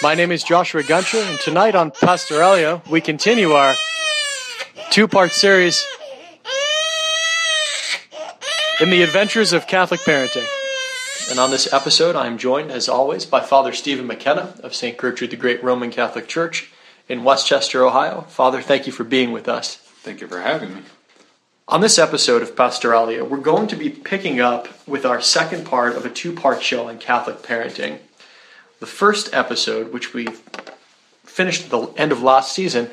My name is Joshua Gunter, and tonight on Pastoralia, we continue our two part series in the adventures of Catholic parenting. And on this episode, I am joined, as always, by Father Stephen McKenna of St. Gertrude the Great Roman Catholic Church in West Chester, Ohio. Father, thank you for being with us. Thank you for having me. On this episode of Pastoralia, we're going to be picking up with our second part of a two part show on Catholic parenting. The first episode, which we finished at the end of last season,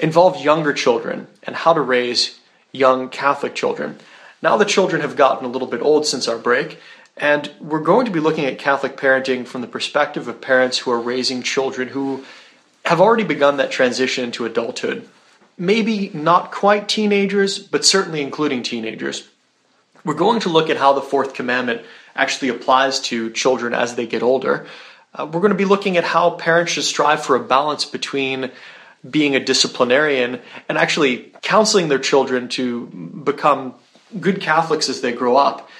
involved younger children and how to raise young Catholic children. Now the children have gotten a little bit old since our break, and we're going to be looking at Catholic parenting from the perspective of parents who are raising children who have already begun that transition into adulthood. Maybe not quite teenagers, but certainly including teenagers. We're going to look at how the fourth commandment actually applies to children as they get older. Uh, we're going to be looking at how parents should strive for a balance between being a disciplinarian and actually counseling their children to become good Catholics as they grow up,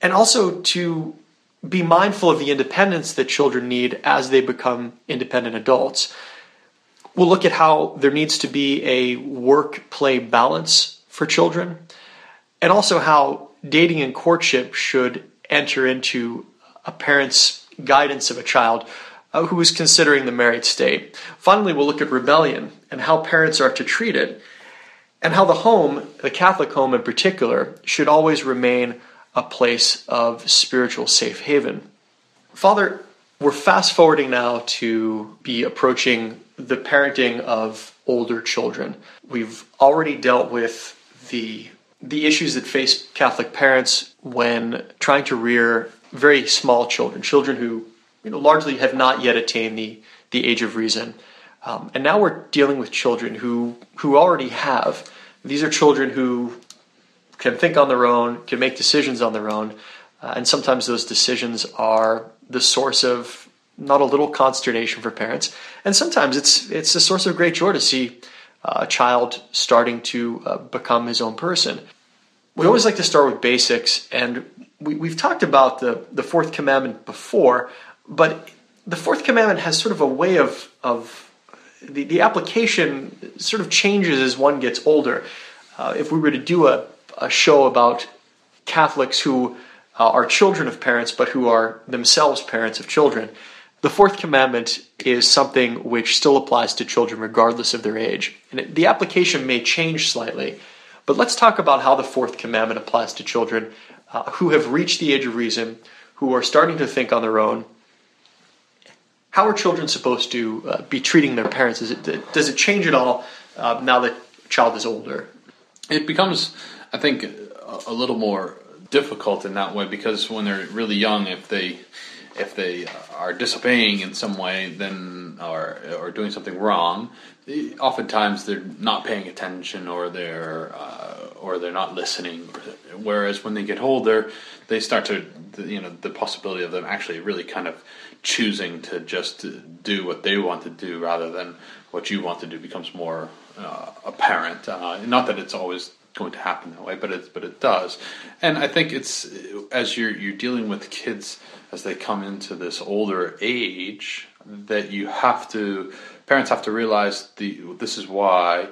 and also to be mindful of the independence that children need as they become independent adults. We'll look at how there needs to be a work play balance for children, and also how dating and courtship should enter into a parent's guidance of a child uh, who is considering the married state. Finally, we'll look at rebellion and how parents are to treat it, and how the home, the Catholic home in particular, should always remain a place of spiritual safe haven. Father, we're fast forwarding now to be approaching the parenting of older children. We've already dealt with the the issues that face Catholic parents when trying to rear very small children, children who you know, largely have not yet attained the, the age of reason. Um, and now we're dealing with children who, who already have. These are children who can think on their own, can make decisions on their own, uh, and sometimes those decisions are the source of not a little consternation for parents. And sometimes it's it's a source of great joy to see uh, a child starting to uh, become his own person. We always like to start with basics, and we, have talked about the, the fourth commandment before, but the fourth commandment has sort of a way of, of the, the application sort of changes as one gets older. Uh, if we were to do a, a show about Catholics who uh, are children of parents but who are themselves parents of children, the fourth commandment is something which still applies to children regardless of their age. And it, the application may change slightly, but let's talk about how the fourth commandment applies to children uh, who have reached the age of reason, who are starting to think on their own. How are children supposed to uh, be treating their parents? It, does it change at all uh, now that a child is older? It becomes, I think, a, a little more difficult in that way because when they're really young, if they if they are disobeying in some way, then or or doing something wrong, oftentimes they're not paying attention or they're uh, or they're not listening. Whereas when they get older, they start to you know the possibility of them actually really kind of choosing to just do what they want to do rather than what you want to do becomes more uh, apparent. Uh, not that it's always going to happen that way, but it but it does. And I think it's as you're you're dealing with kids as they come into this older age that you have to parents have to realize the this is why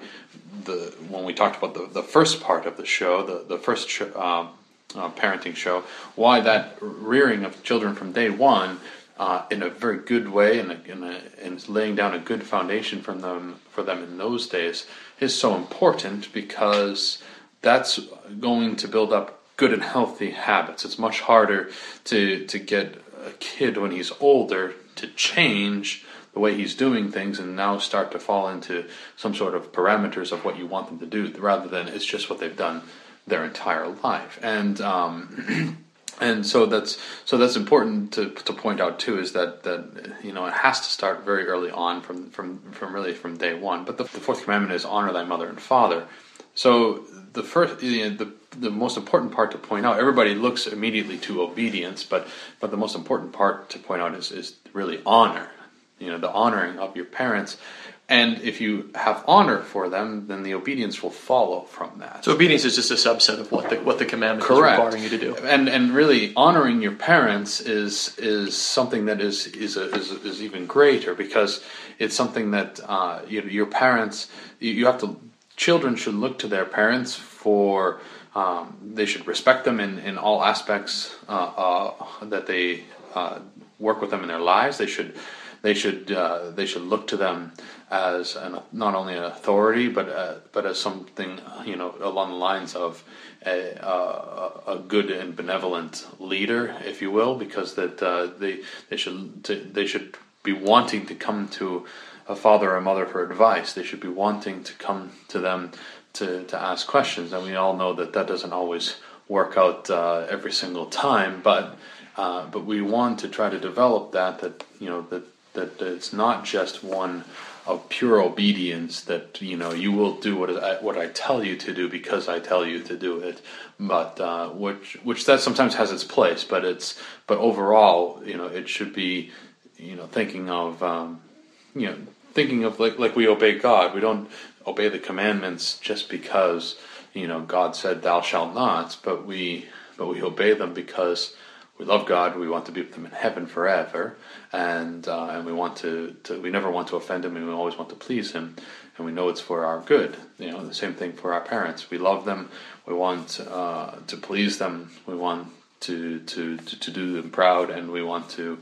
the when we talked about the, the first part of the show the the first sh- um, uh, parenting show why that rearing of children from day one uh, in a very good way and in, in, in laying down a good foundation for them for them in those days is so important because that's going to build up good and healthy habits. It's much harder to to get a kid when he's older to change the way he's doing things and now start to fall into some sort of parameters of what you want them to do rather than it's just what they've done their entire life. And um, and so that's so that's important to, to point out too is that that you know it has to start very early on from from from really from day one. But the, the fourth commandment is honor thy mother and father. So the first you know, the the most important part to point out everybody looks immediately to obedience but but the most important part to point out is is really honor you know the honoring of your parents and if you have honor for them, then the obedience will follow from that. So obedience is just a subset of what the what the commandment Correct. is requiring you to do. And and really honoring your parents is is something that is is a, is, is even greater because it's something that uh, you know, your parents you, you have to children should look to their parents for um, they should respect them in, in all aspects uh, uh, that they uh, work with them in their lives. They should they should uh, they should look to them as an, not only an authority, but uh, but as something you know along the lines of a, a, a good and benevolent leader, if you will, because that uh, they they should they should be wanting to come to a father or a mother for advice. They should be wanting to come to them to to ask questions, and we all know that that doesn't always work out uh, every single time, but. Uh, but we want to try to develop that that you know that that it's not just one of pure obedience that you know you will do what I, what I tell you to do because I tell you to do it, but uh, which which that sometimes has its place, but it's but overall you know it should be you know thinking of um, you know thinking of like like we obey God, we don't obey the commandments just because you know God said thou shalt not, but we but we obey them because we love God, we want to be with Him in heaven forever, and uh, and we want to, to, we never want to offend Him, and we always want to please Him, and we know it's for our good. You know, the same thing for our parents. We love them, we want uh, to please them, we want to, to to to do them proud, and we want to.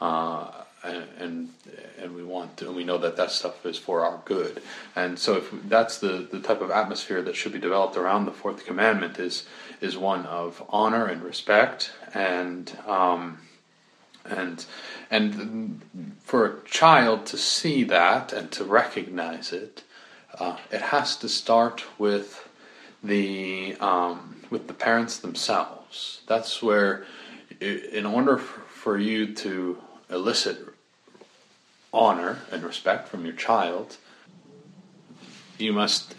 Uh, and and we want to, and we know that that stuff is for our good. And so, if that's the the type of atmosphere that should be developed around the fourth commandment is is one of honor and respect, and um, and and for a child to see that and to recognize it, uh, it has to start with the um, with the parents themselves. That's where, in order for you to elicit honor and respect from your child, you must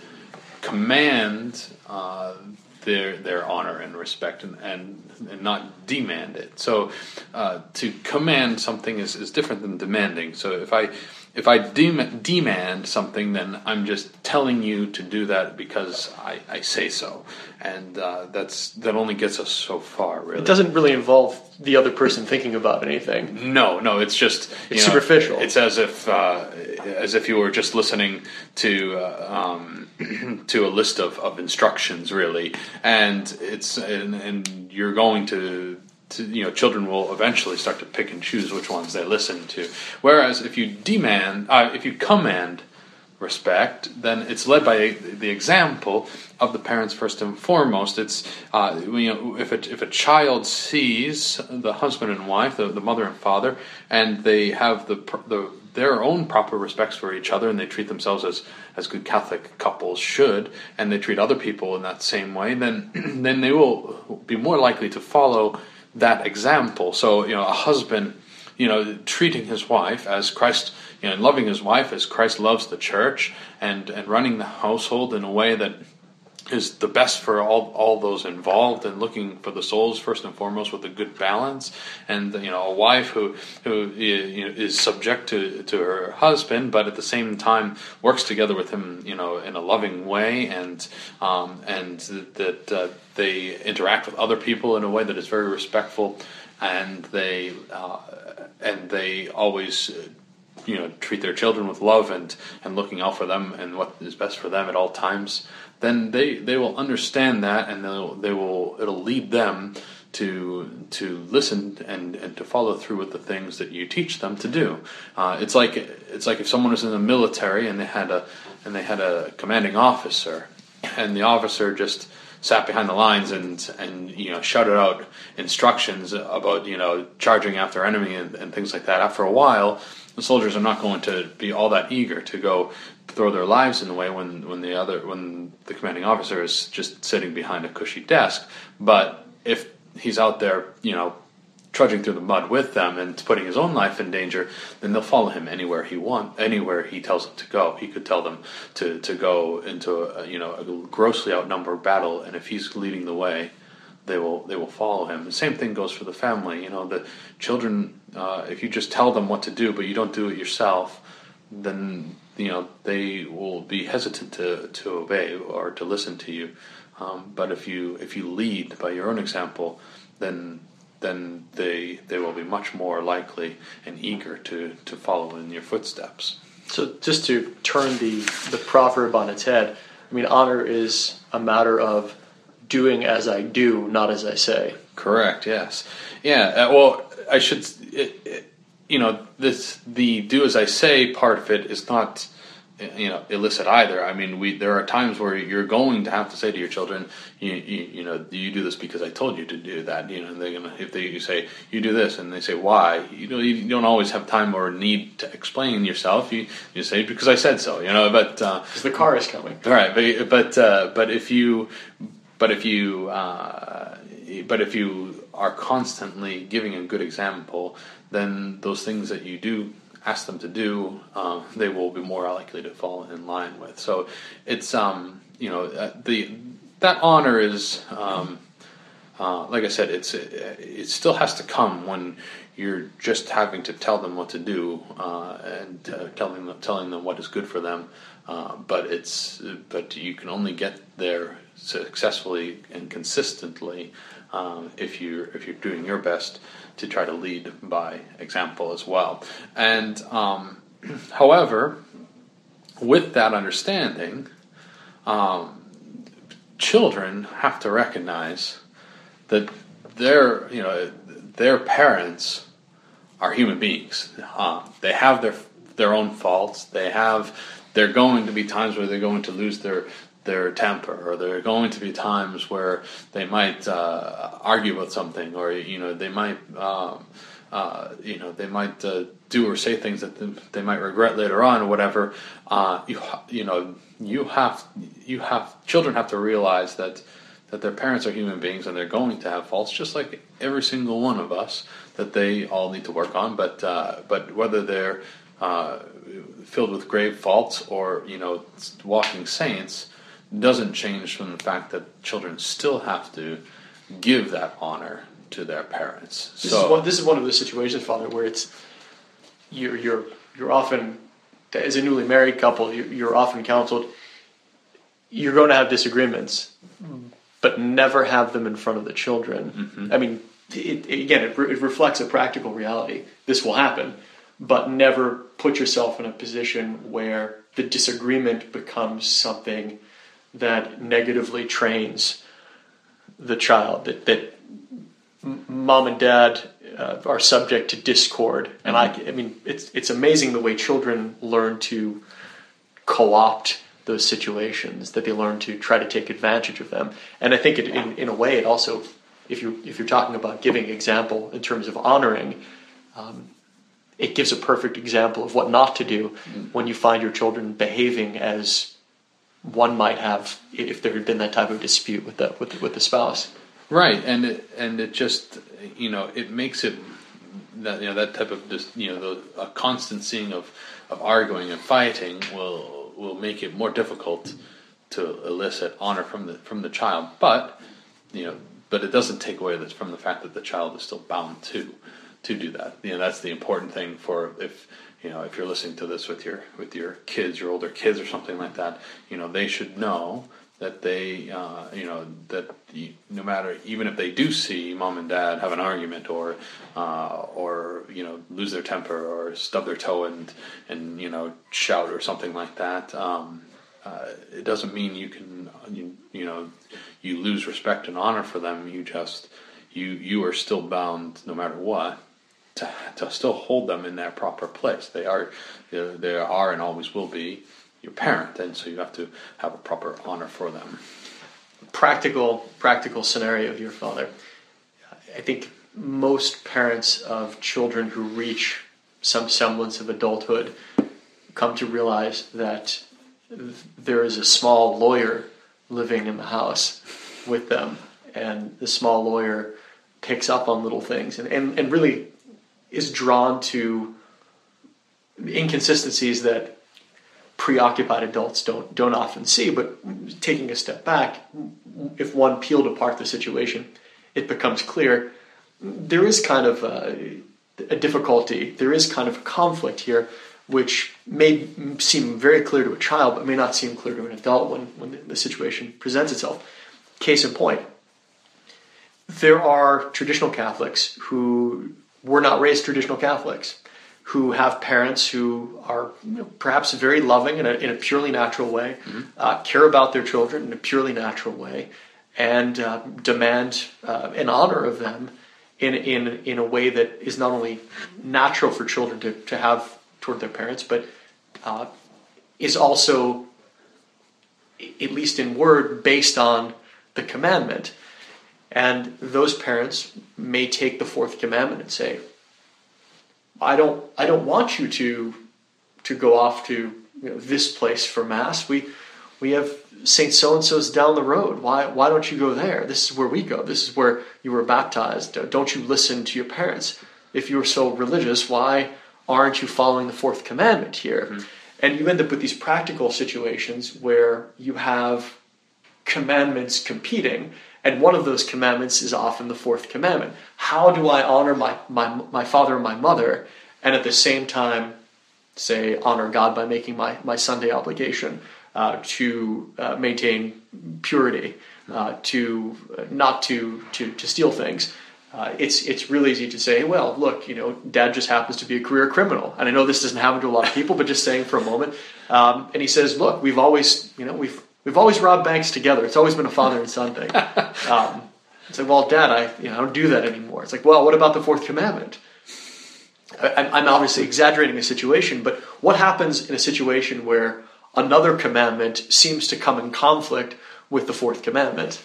command uh, their their honor and respect and, and, and not demand it. So uh, to command something is, is different than demanding. So if I if I dem- demand something, then I'm just telling you to do that because I, I say so, and uh, that's that only gets us so far. Really, it doesn't really involve the other person thinking about anything. No, no, it's just it's know, superficial. It's as if uh, as if you were just listening to uh, um, to a list of, of instructions, really, and it's and, and you're going to to, you know, children will eventually start to pick and choose which ones they listen to. Whereas if you demand, uh, if you command respect, then it's led by the example of the parents first and foremost. It's uh, you know if a, if a child sees the husband and wife, the, the mother and father, and they have the the their own proper respects for each other, and they treat themselves as as good Catholic couples should, and they treat other people in that same way, then then they will be more likely to follow that example. So, you know, a husband, you know, treating his wife as Christ, you know, loving his wife as Christ loves the church and, and running the household in a way that is the best for all all those involved and looking for the souls first and foremost with a good balance. And you know a wife who who you know, is subject to to her husband but at the same time works together with him you know in a loving way and um, and that uh, they interact with other people in a way that is very respectful. And they uh, and they always you know treat their children with love and and looking out for them and what is best for them at all times then they they will understand that and they'll they will it'll lead them to to listen and, and to follow through with the things that you teach them to do. Uh, it's like it's like if someone was in the military and they had a and they had a commanding officer, and the officer just sat behind the lines and and you know shouted out instructions about you know charging after enemy and, and things like that. After a while, the soldiers are not going to be all that eager to go throw their lives in the way when, when the other when the commanding officer is just sitting behind a cushy desk. But if he's out there, you know, trudging through the mud with them and putting his own life in danger, then they'll follow him anywhere he want, anywhere he tells them to go. He could tell them to, to go into a, you know a grossly outnumbered battle, and if he's leading the way, they will they will follow him. The same thing goes for the family. You know, the children. Uh, if you just tell them what to do, but you don't do it yourself, then you know they will be hesitant to, to obey or to listen to you. Um, but if you if you lead by your own example, then then they they will be much more likely and eager to, to follow in your footsteps. So just to turn the, the proverb on its head, I mean honor is a matter of doing as I do, not as I say. Correct. Yes. Yeah. Uh, well, I should. It, it, you know, this the do as I say part of it is not you know illicit either. I mean, we there are times where you're going to have to say to your children, you, you, you know, you do this because I told you to do that. You know, they're gonna if they you say you do this and they say why, you know, you don't always have time or need to explain yourself. You you say because I said so. You know, but uh, the car is coming. All right, but but uh, but if you but if you uh, but if you are constantly giving a good example, then those things that you do ask them to do, um, they will be more likely to fall in line with. So it's um, you know uh, the that honor is um, uh, like I said, it's it, it, still has to come when you're just having to tell them what to do uh, and uh, telling them telling them what is good for them. Uh, but it's but you can only get there successfully and consistently um, if you're if you're doing your best to try to lead by example as well. And um, however, with that understanding, um, children have to recognize that their you know their parents are human beings. Uh, they have their their own faults. They have. They're going to be times where they're going to lose their their temper, or there are going to be times where they might uh, argue about something, or you know they might um, uh, you know they might uh, do or say things that they might regret later on, or whatever. Uh, you you know you have you have children have to realize that that their parents are human beings and they're going to have faults, just like every single one of us that they all need to work on. But uh, but whether they're uh, filled with grave faults or you know walking saints doesn't change from the fact that children still have to give that honor to their parents. This so is one, this is one of those situations, Father, where it's you're you're you're often as a newly married couple, you're often counseled. You're going to have disagreements, but never have them in front of the children. Mm-hmm. I mean, it, again, it, it reflects a practical reality. This will happen, but never put yourself in a position where the disagreement becomes something that negatively trains the child that that mom and dad uh, are subject to discord and mm-hmm. I, I mean it's it's amazing the way children learn to co-opt those situations that they learn to try to take advantage of them and I think it, in in a way it also if you if you're talking about giving example in terms of honoring um, it gives a perfect example of what not to do mm-hmm. when you find your children behaving as one might have if there had been that type of dispute with the with, with the spouse. Right, and it, and it just you know it makes it that you know that type of just you know the, a constant seeing of of arguing and fighting will will make it more difficult to elicit honor from the from the child. But you know, but it doesn't take away from the fact that the child is still bound to to do that. You know, that's the important thing for if you know if you're listening to this with your with your kids your older kids or something like that you know they should know that they uh, you know that no matter even if they do see mom and dad have an argument or uh, or you know lose their temper or stub their toe and and you know shout or something like that um, uh, it doesn't mean you can you, you know you lose respect and honor for them. You just you you are still bound no matter what to, to still hold them in their proper place. They are, they are and always will be your parent, and so you have to have a proper honor for them. Practical, practical scenario of your father. I think most parents of children who reach some semblance of adulthood come to realize that there is a small lawyer living in the house with them, and the small lawyer picks up on little things and, and, and really is drawn to inconsistencies that preoccupied adults don't don't often see. But taking a step back, if one peeled apart the situation, it becomes clear there is kind of a, a difficulty. There is kind of a conflict here, which may seem very clear to a child, but may not seem clear to an adult when when the situation presents itself. Case in point, there are traditional Catholics who were not raised traditional Catholics who have parents who are you know, perhaps very loving in a, in a purely natural way, mm-hmm. uh, care about their children in a purely natural way, and uh, demand uh, an honor of them in, in, in a way that is not only natural for children to, to have toward their parents, but uh, is also, at least in word, based on the commandment. And those parents may take the fourth commandment and say, I don't I don't want you to to go off to you know, this place for mass. We we have Saint so and so's down the road. Why why don't you go there? This is where we go. This is where you were baptized. Don't you listen to your parents? If you're so religious, why aren't you following the fourth commandment here? Mm-hmm. And you end up with these practical situations where you have commandments competing and one of those commandments is often the fourth commandment. How do I honor my, my, my father and my mother, and at the same time, say, honor God by making my, my Sunday obligation uh, to uh, maintain purity, uh, to uh, not to, to, to steal things? Uh, it's it's really easy to say, well, look, you know, dad just happens to be a career criminal, and I know this doesn't happen to a lot of people, but just saying for a moment. Um, and he says, look, we've always, you know, we've We've always robbed banks together. It's always been a father and son thing. Um, it's like, well, Dad, I you know I don't do that anymore. It's like, well, what about the fourth commandment? I, I'm obviously exaggerating the situation, but what happens in a situation where another commandment seems to come in conflict with the fourth commandment?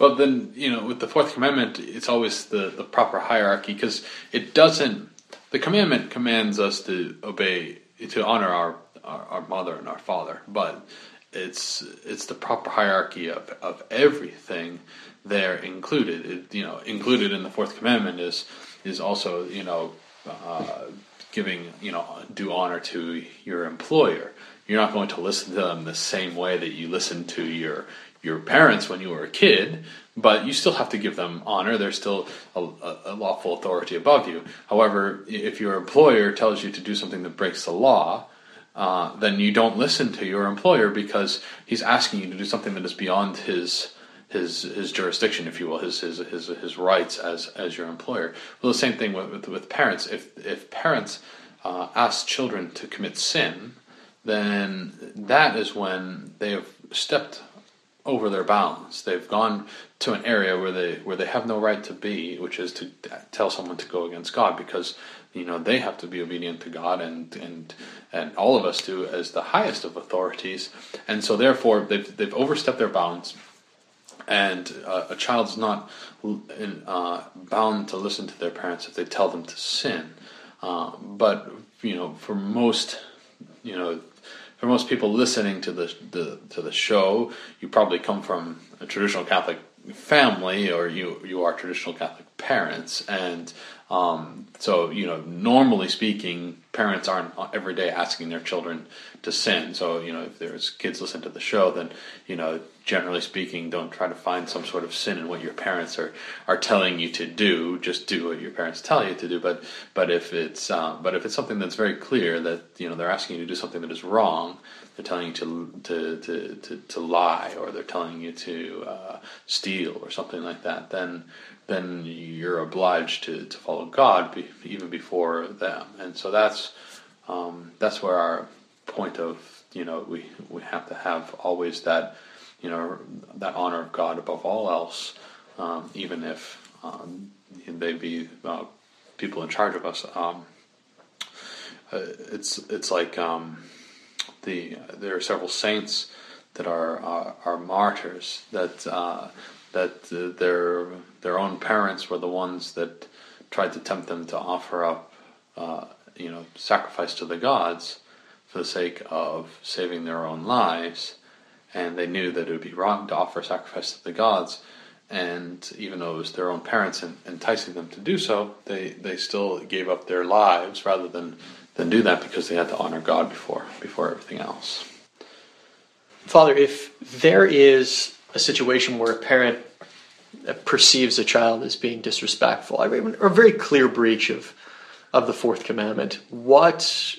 Well, then you know, with the fourth commandment, it's always the the proper hierarchy because it doesn't. The commandment commands us to obey, to honor our, our, our mother and our father, but it's it's the proper hierarchy of, of everything there included. It, you know, included in the fourth commandment is is also you know uh, giving you know due honor to your employer. You're not going to listen to them the same way that you listen to your your parents when you were a kid, but you still have to give them honor. They're still a, a, lawful authority above you. However, if your employer tells you to do something that breaks the law, uh, then you don't listen to your employer because he's asking you to do something that is beyond his his his jurisdiction, if you will, his his his, his rights as as your employer. Well, the same thing with with, with parents. If if parents uh, ask children to commit sin, then that is when they have stepped over their bounds. They've gone to an area where they where they have no right to be, which is to tell someone to go against God, because you know they have to be obedient to God and and and all of us do as the highest of authorities. And so therefore they've they've overstepped their bounds. And uh, a child's not uh, bound to listen to their parents if they tell them to sin. Uh, but you know for most you know for most people listening to the, the to the show you probably come from a traditional Catholic family or you you are traditional Catholic parents and um, so, you know, normally speaking, parents aren't every day asking their children to sin. So, you know, if there's kids listen to the show, then, you know, generally speaking, don't try to find some sort of sin in what your parents are, are telling you to do. Just do what your parents tell you to do. But, but if it's, uh, but if it's something that's very clear that, you know, they're asking you to do something that is wrong, they're telling you to, to, to, to, to lie, or they're telling you to uh, steal or something like that, then, then you're obliged to, to follow God be, even before them. And so that's um, that's where our point of you know we we have to have always that you know that honor of God above all else, um, even if um, they be uh, people in charge of us. Um, uh, it's it's like um, the there are several saints that are are, are martyrs that uh, that uh, their their own parents were the ones that tried to tempt them to offer up, uh, you know, sacrifice to the gods for the sake of saving their own lives, and they knew that it would be wrong to offer sacrifice to the gods, and even though it was their own parents enticing them to do so, they, they still gave up their lives rather than, than do that because they had to honor God before before everything else. Father, if there is a situation where a parent perceives a child as being disrespectful, or a very clear breach of of the fourth commandment, what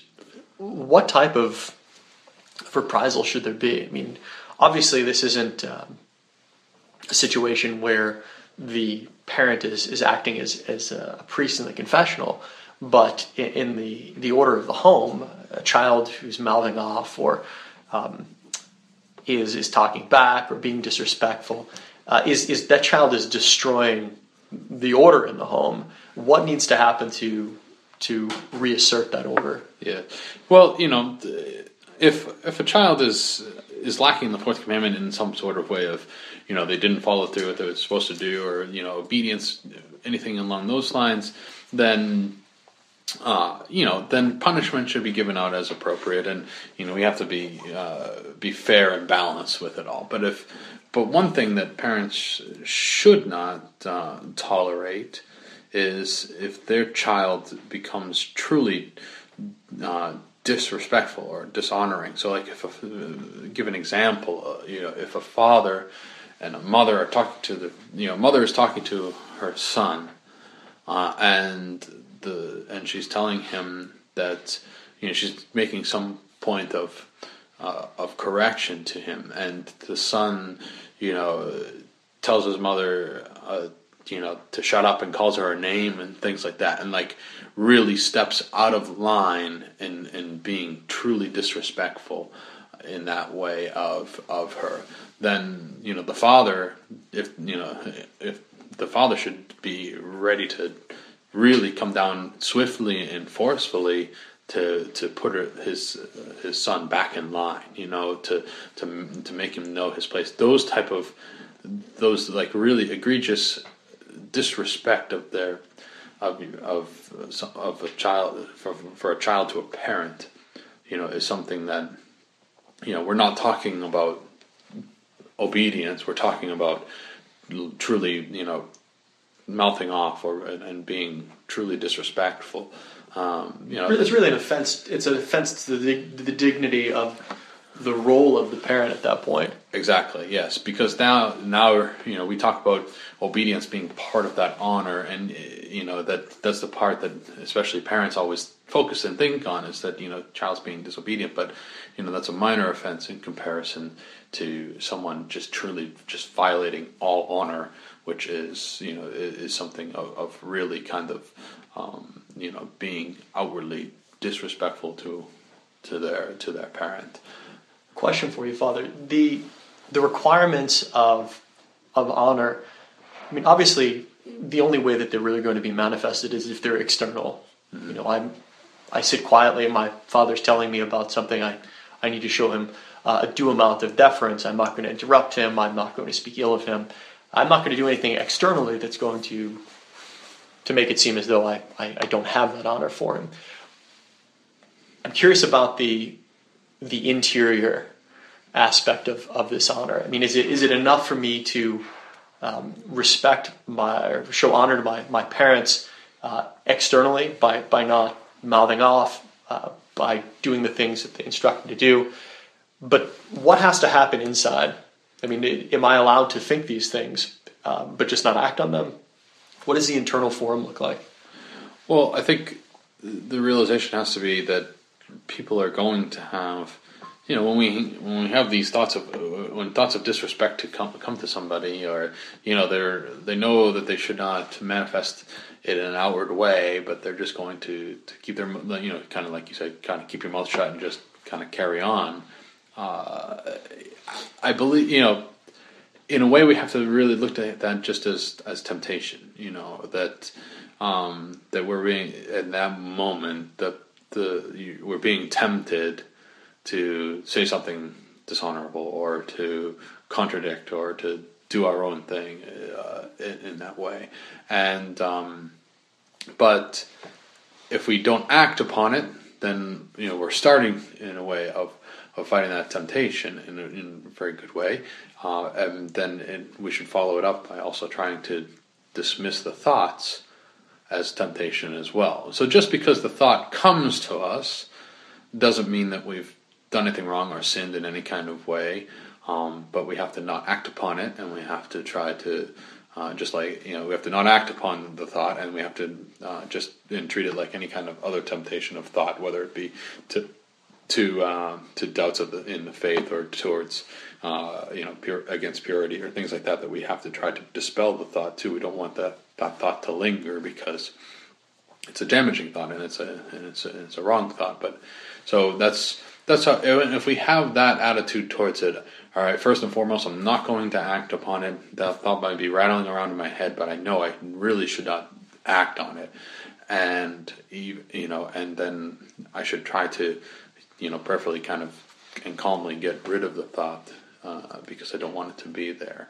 what type of reprisal should there be? I mean, obviously, this isn't um, a situation where the parent is, is acting as, as a priest in the confessional, but in, the, the order of the home, a child who's mouthing off or um, is, is talking back or being disrespectful, uh, is, is that child is destroying the order in the home. What needs to happen to to reassert that order? Yeah, well, you know, if if a child is is lacking the fourth commandment in some sort of way of, you know, they didn't follow through what they were supposed to do, or you know, obedience, anything along those lines, then uh, you know, then punishment should be given out as appropriate, and you know we have to be uh, be fair and balanced with it all. But if, but one thing that parents should not uh, tolerate is if their child becomes truly uh, disrespectful or dishonoring. So, like, if a, give an example, uh, you know, if a father and a mother are talking to the, you know, mother is talking to her son, uh, and the and she's telling him that, you know, she's making some point of uh, of correction to him, and the son, you know, tells his mother, uh, you know, to shut up and calls her a name and things like that, and like really steps out of line in, in being truly disrespectful in that way of of her, then you know the father, if you know if the father should be ready to really come down swiftly and forcefully to to put his his son back in line, you know, to to to make him know his place. Those type of those like really egregious disrespect of their of of of a child for, for a child to a parent, you know, is something that you know we're not talking about obedience. We're talking about truly, you know, mouthing off or and being truly disrespectful. Um, you know, it's really an offense. It's an offense to the, the dignity of the role of the parent at that point. Exactly. Yes, because now now you know we talk about obedience being part of that honor, and you know that that's the part that especially parents always focus and think on is that you know child's being disobedient, but you know that's a minor offense in comparison to someone just truly just violating all honor, which is you know is, something of, of really kind of um, you know being outwardly disrespectful to to their to their parent. Question for you, Father. The the requirements of of honor. I mean, obviously, the only way that they're really going to be manifested is if they're external. Mm-hmm. You know, I'm I sit quietly, and my father's telling me about something. I I need to show him uh, a due amount of deference. I'm not going to interrupt him. I'm not going to speak ill of him. I'm not going to do anything externally that's going to to make it seem as though I, I, I don't have that honor for him. I'm curious about the the interior aspect of, of this honor? I mean, is it is it enough for me to um, respect my or show honor to my my parents uh, externally by by not mouthing off, uh, by doing the things that they instruct me to do? But what has to happen inside? I mean, am I allowed to think these things, um, but just not act on them? What does the internal form look like? Well, I think the realization has to be that people are going to have you know when we when we have these thoughts of when thoughts of disrespect to come come to somebody or you know they're they know that they should not manifest in an outward way but they're just going to to keep their you know kind of like you said kind of keep your mouth shut and just kind of carry on. Uh, I believe you know in a way we have to really look at that just as as temptation you know that um, that we're being in that moment that the we're being tempted to say something dishonorable or to contradict or to do our own thing uh, in, in, that way. And um, but if we don't act upon it, then you know we're starting in a way of of fighting that temptation in a, in a very good way, uh, and then it, we should follow it up by also trying to dismiss the thoughts as temptation as well. So just because the thought comes to us doesn't mean that we've done anything wrong or sinned in any kind of way. Um, but we have to not act upon it, and we have to try to uh, just like you know we have to not act upon the thought, and we have to uh, just and treat it like any kind of other temptation of thought, whether it be to to uh, to doubts of the, in the faith or towards uh, you know pure, against purity or things like that. That we have to try to dispel the thought too. We don't want that, that thought to linger because it's a damaging thought and it's a and it's a, it's a wrong thought. But so that's that's how if we have that attitude towards it. All right, first and foremost, I'm not going to act upon it. That thought might be rattling around in my head, but I know I really should not act on it. And you know, and then I should try to, you know, prayerfully kind of and calmly get rid of the thought uh, because I don't want it to be there.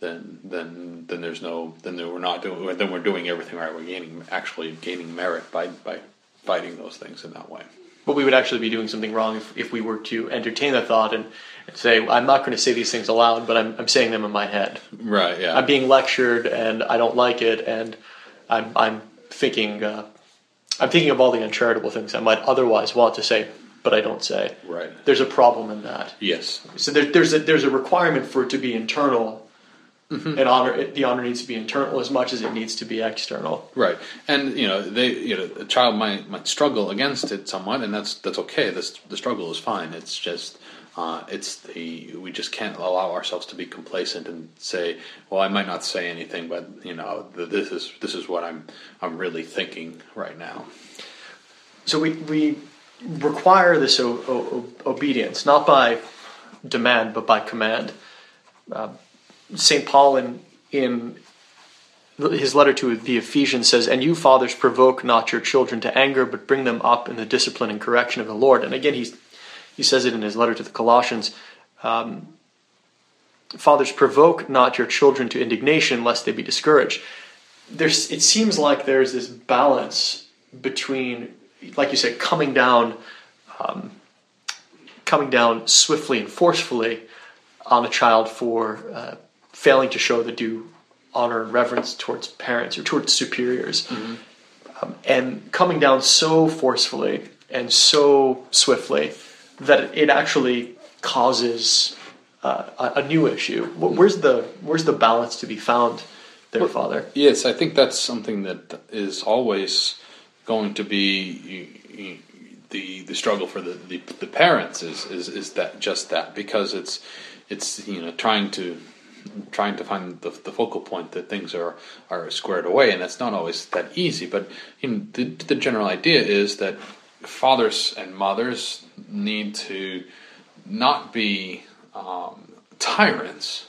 Then, then, then there's no. Then we're not doing. Then we're doing everything right. We're gaining, actually gaining merit by by fighting those things in that way but we would actually be doing something wrong if, if we were to entertain the thought and, and say, I'm not going to say these things aloud, but I'm, I'm saying them in my head. Right, yeah. I'm being lectured and I don't like it, and I'm, I'm thinking, uh, I'm thinking of all the uncharitable things I might otherwise want to say, but I don't say. Right. There's a problem in that. Yes. So there, there's a, there's a requirement for it to be internal Mm-hmm. And honor, the honor needs to be internal as much as it needs to be external. Right, and you know, they, you know, a child might might struggle against it somewhat, and that's that's okay. This the struggle is fine. It's just, uh, it's the we just can't allow ourselves to be complacent and say, well, I might not say anything, but you know, this is this is what I'm I'm really thinking right now. So we we require this o- o- obedience not by demand but by command. Uh, St. Paul in, in his letter to the Ephesians says, And you, fathers, provoke not your children to anger, but bring them up in the discipline and correction of the Lord. And again, he's, he says it in his letter to the Colossians um, Fathers, provoke not your children to indignation, lest they be discouraged. There's, it seems like there's this balance between, like you said, coming down, um, coming down swiftly and forcefully on a child for uh, failing to show the due honor and reverence towards parents or towards superiors, mm-hmm. um, and coming down so forcefully and so swiftly that it actually causes uh, a, a, new issue. Where's the where's the balance to be found there, well, Father? Yes, I think that's something that is always going to be the the struggle for the, the, the parents is, is is that just that because it's it's you know trying to trying to find the, the focal point that things are, are squared away, and that's not always that easy. But you know, the, the general idea is that fathers and mothers need to not be um, tyrants,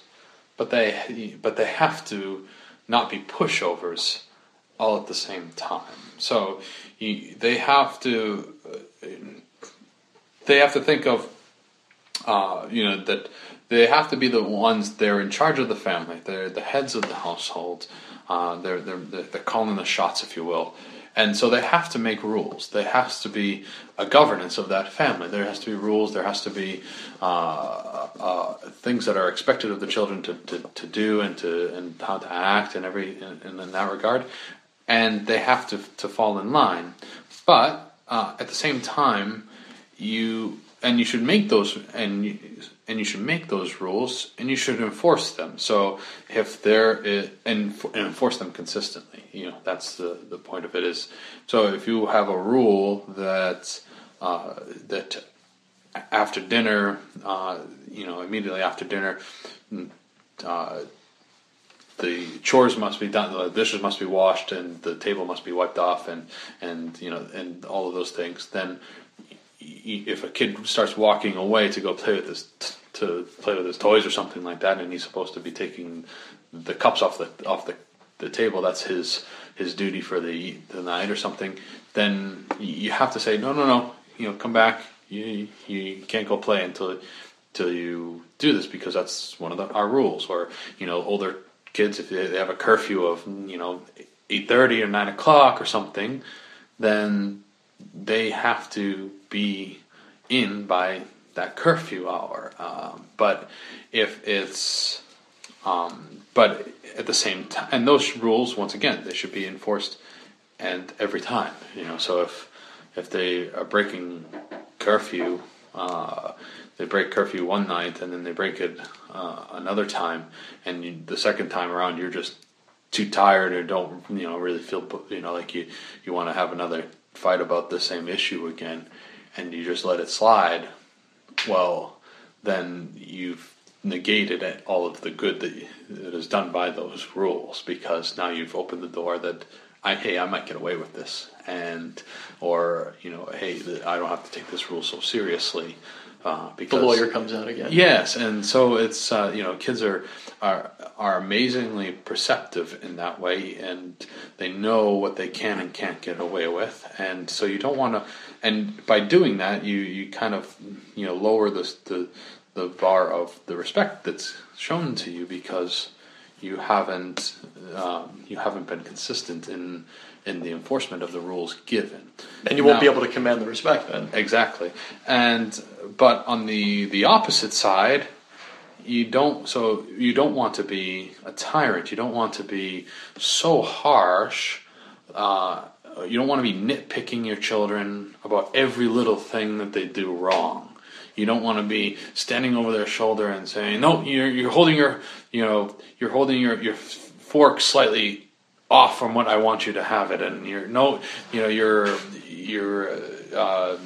but they but they have to not be pushovers all at the same time. So you, they have to uh, they have to think of uh, you know that they have to be the ones they're in charge of the family. They're the heads of the household. Uh, they're, they're they're calling the shots, if you will. And so they have to make rules. There has to be a governance of that family. There has to be rules. There has to be uh, uh, things that are expected of the children to, to, to do and to and how to act and every in, that regard. And they have to to fall in line. But uh, at the same time, you and you should make those and and you should make those rules and you should enforce them. So if there is, and, and enforce them consistently, you know that's the the point of it is. So if you have a rule that uh, that after dinner, uh, you know, immediately after dinner. Uh, the chores must be done, the dishes must be washed, and the table must be wiped off, and and you know, and all of those things. Then if a kid starts walking away to go play with his to play with his toys or something like that, and he's supposed to be taking the cups off the off the, the table, that's his his duty for the the night or something. Then you have to say no, no, no. You know, come back. You you can't go play until until you do this because that's one of the, our rules. Or you know, older kids if they, have a curfew of you know eight thirty or nine o'clock or something, then they have to be in by that curfew hour. Um, but if it's um, but at the same time, and those rules once again they should be enforced and every time. You know, so if if they are breaking curfew, uh, they break curfew one night and then they break it uh, another time, and you, the second time around you're just too tired or don't you know really feel you know like you you want to have another fight about the same issue again, and you just let it slide. Well, then you've negated all of the good that, that is done by those rules because now you've opened the door that I hey I might get away with this and or you know hey I don't have to take this rule so seriously uh, because the lawyer comes out again. Yes, and so it's uh, you know kids are are are amazingly perceptive in that way, and they know what they can and can't get away with, and so you don't want to. And by doing that, you you kind of you know lower the the the bar of the respect that's shown to you because you haven't um, you haven't been consistent in in the enforcement of the rules given. And you won't now, be able to command the respect then. Exactly. And but on the the opposite side, you don't so you don't want to be a tyrant. You don't want to be so harsh. Uh, you don't want to be nitpicking your children about every little thing that they do wrong. You don't want to be standing over their shoulder and saying, "No, you're you're holding your you know you're holding your your fork slightly off from what I want you to have it, and you're no, you know, your your uh,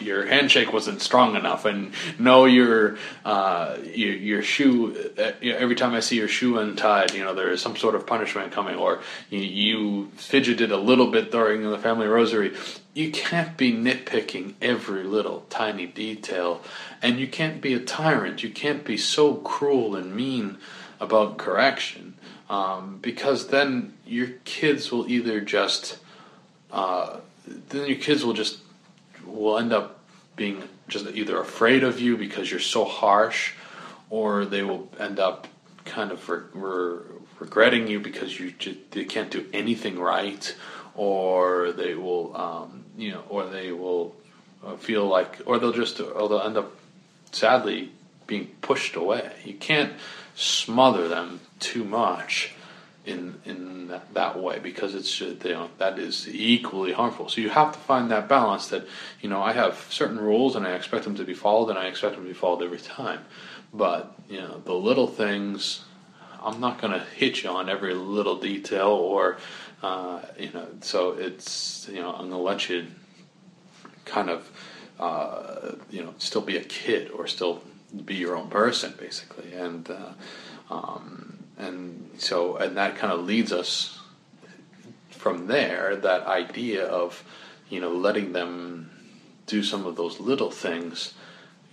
your handshake wasn't strong enough, and no, your uh, your, your shoe. Uh, every time I see your shoe untied, you know there is some sort of punishment coming, or you, you fidgeted a little bit during the family rosary. You can't be nitpicking every little tiny detail, and you can't be a tyrant. You can't be so cruel and mean about correction um, because then your kids will either just uh, then your kids will just will end up being just either afraid of you because you're so harsh, or they will end up kind of re- re- regretting you because you they can't do anything right, or they will um, you know, or they will uh, feel like, or they'll just, or they'll end up sadly being pushed away. You can't smother them too much in in that, that way because it's you know that is equally harmful. So you have to find that balance that you know I have certain rules and I expect them to be followed and I expect them to be followed every time. But you know the little things, I'm not going to hit you on every little detail or uh, you know. So it's you know I'm going to let you kind of uh, you know still be a kid or still be your own person basically and. Uh, um, and so and that kind of leads us from there that idea of you know letting them do some of those little things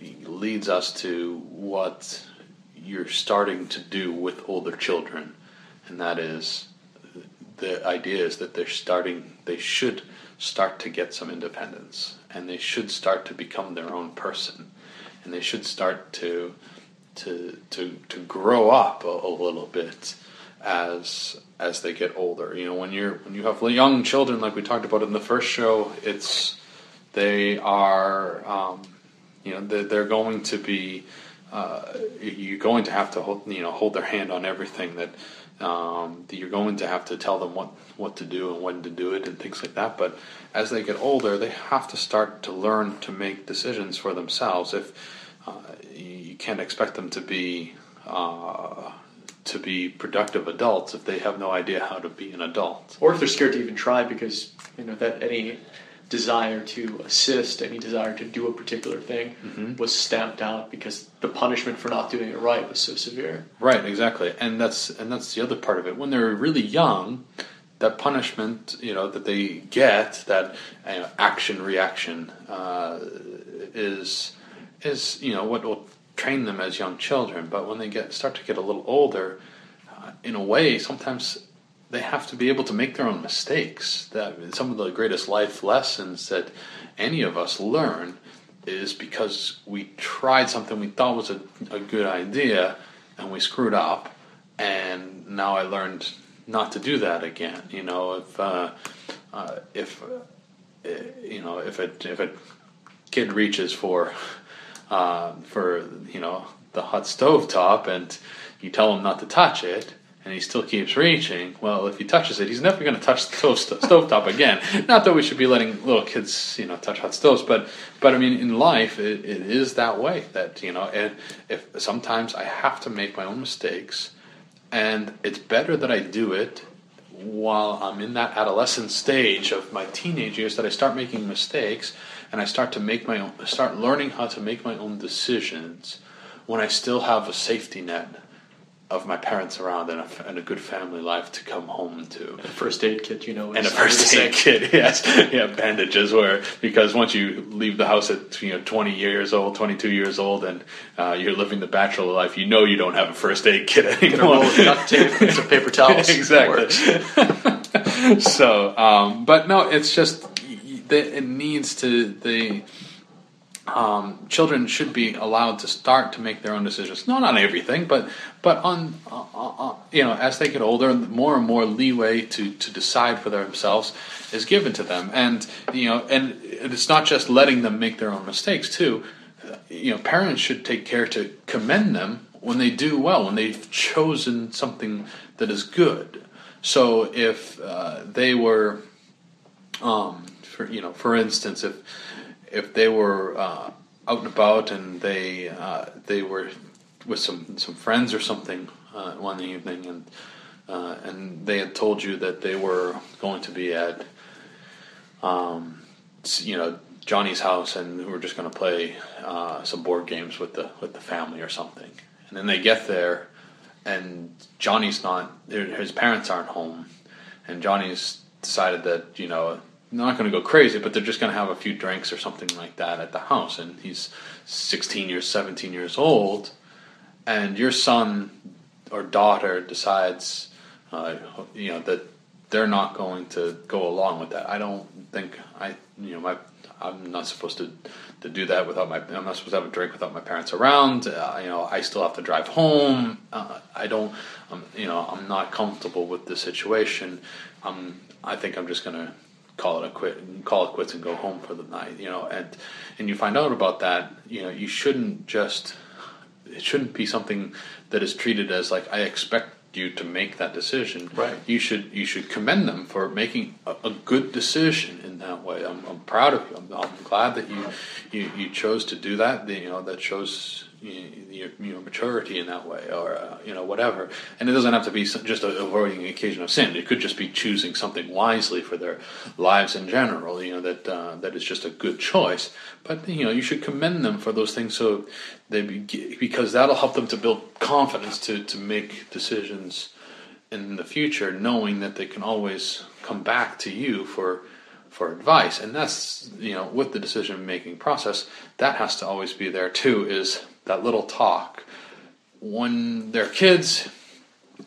leads us to what you're starting to do with older children. And that is the idea is that they're starting they should start to get some independence. And they should start to become their own person. And they should start to to to to grow up a, a, little bit as as they get older. You know, when you're when you have young children, like we talked about in the first show, it's they are um, you know they're, they're going to be uh, you're going to have to hold you know hold their hand on everything that. Um, you're going to have to tell them what, what to do and when to do it and things like that. But as they get older, they have to start to learn to make decisions for themselves. If uh, you can't expect them to be uh, to be productive adults if they have no idea how to be an adult, or if they're scared to even try because you know that any desire to assist, any desire to do a particular thing mm-hmm. was stamped out because the punishment for not doing it right was so severe. Right, exactly, and that's and that's the other part of it. When they're really young, that punishment, you know, that they get, that you know, action reaction, uh, is is you know what will train them as young children. But when they get start to get a little older, uh, in a way, sometimes they have to be able to make their own mistakes. That some of the greatest life lessons that any of us learn is because we tried something we thought was a, a good idea and we screwed up, and now I learned not to do that again. You know, if uh, uh, if uh, you know if a if a kid reaches for uh, for you know the hot stove top, and you tell him not to touch it, and he still keeps reaching. Well, if he touches it, he's never going to touch the stove, stove top again. Not that we should be letting little kids, you know, touch hot stoves, but but I mean, in life, it, it is that way. That you know, and if sometimes I have to make my own mistakes, and it's better that I do it while I'm in that adolescent stage of my teenage years that I start making mistakes and I start to make my own, start learning how to make my own decisions when I still have a safety net of my parents around and a, and a good family life to come home to. A first aid kit, you know, And a first aid kit, yes, yeah, bandages. Where because once you leave the house at you know twenty years old, twenty two years old, and uh, you're living the bachelor life, you know you don't have a first aid kit Get a anymore. roll of duct tape and some paper towels. exactly. So, um, but no, it's just y- y- the- it needs to the um, children should be allowed to start to make their own decisions. Not on everything, but but on uh, uh, uh, you know as they get older, more and more leeway to to decide for themselves is given to them, and you know, and it's not just letting them make their own mistakes too. You know, parents should take care to commend them when they do well, when they've chosen something that is good. So if uh, they were um, for you know, for instance, if if they were uh, out and about and they uh, they were with some some friends or something uh, one evening and uh, and they had told you that they were going to be at um, you know Johnny's house and we were just going to play uh, some board games with the with the family or something. And then they get there and Johnny's not his parents aren't home. And Johnny's decided that you know not going to go crazy, but they're just going to have a few drinks or something like that at the house. And he's 16 years, 17 years old, and your son or daughter decides, uh, you know, that they're not going to go along with that. I don't think I, you know, my I'm not supposed to to do that without my. I'm not supposed to have a drink without my parents around. Uh, you know, I still have to drive home. Uh, I don't. Um, you know, I'm not comfortable with the situation. I'm. I think I'm just gonna call it a quit, call it quits, and go home for the night. You know, and and you find out about that. You know, you shouldn't just. It shouldn't be something that is treated as like I expect you to make that decision. Right. You should you should commend them for making a, a good decision in that way. I'm, I'm proud of you. I'm, I'm glad that you, you you chose to do that. You know that shows your, maturity in that way, or uh, you know whatever. And it doesn't have to be just avoiding the occasion of sin. It could just be choosing something wisely for their lives in general. You know that uh, that is just a good choice. But you know you should commend them for those things so they be, because that'll help them to build confidence to to make decisions in the future, knowing that they can always come back to you for for advice. And that's you know with the decision making process, that has to always be there too. Is that little talk when they're kids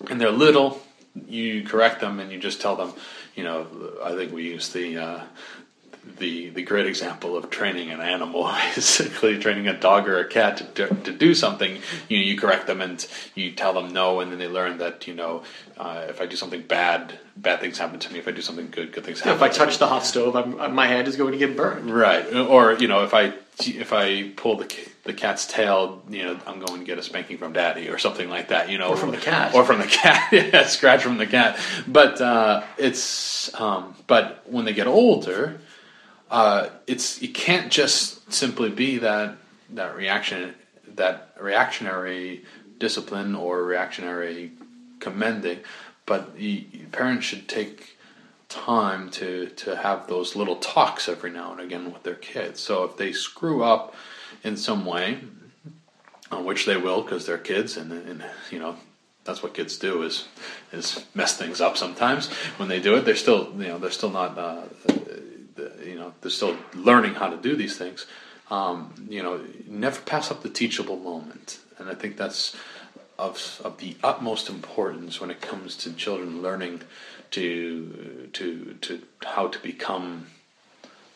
and they're little, you correct them and you just tell them, you know, I think we use the uh, the the great example of training an animal, basically training a dog or a cat to do, to do something. You know, you correct them and you tell them no, and then they learn that you know, uh, if I do something bad, bad things happen to me. If I do something good, good things happen. If I to touch the hot stove, I'm, my hand is going to get burned. Right, or you know, if I if I pull the the cat's tail, you know, I'm going to get a spanking from daddy or something like that. You know, Or from the cat. or from the cat, yeah, scratch from the cat. But uh, it's um, but when they get older, uh, it's it can't just simply be that that reaction that reactionary discipline or reactionary commending, but the parents should take time to to have those little talks every now and again with their kids. So if they screw up in some way, uh, which they will because they're kids, and, and you know that's what kids do is is mess things up sometimes. When they do it, they're still you know they're still not uh, you know they're still learning how to do these things. Um, you know, never pass up the teachable moment, and I think that's of of the utmost importance when it comes to children learning to to to how to become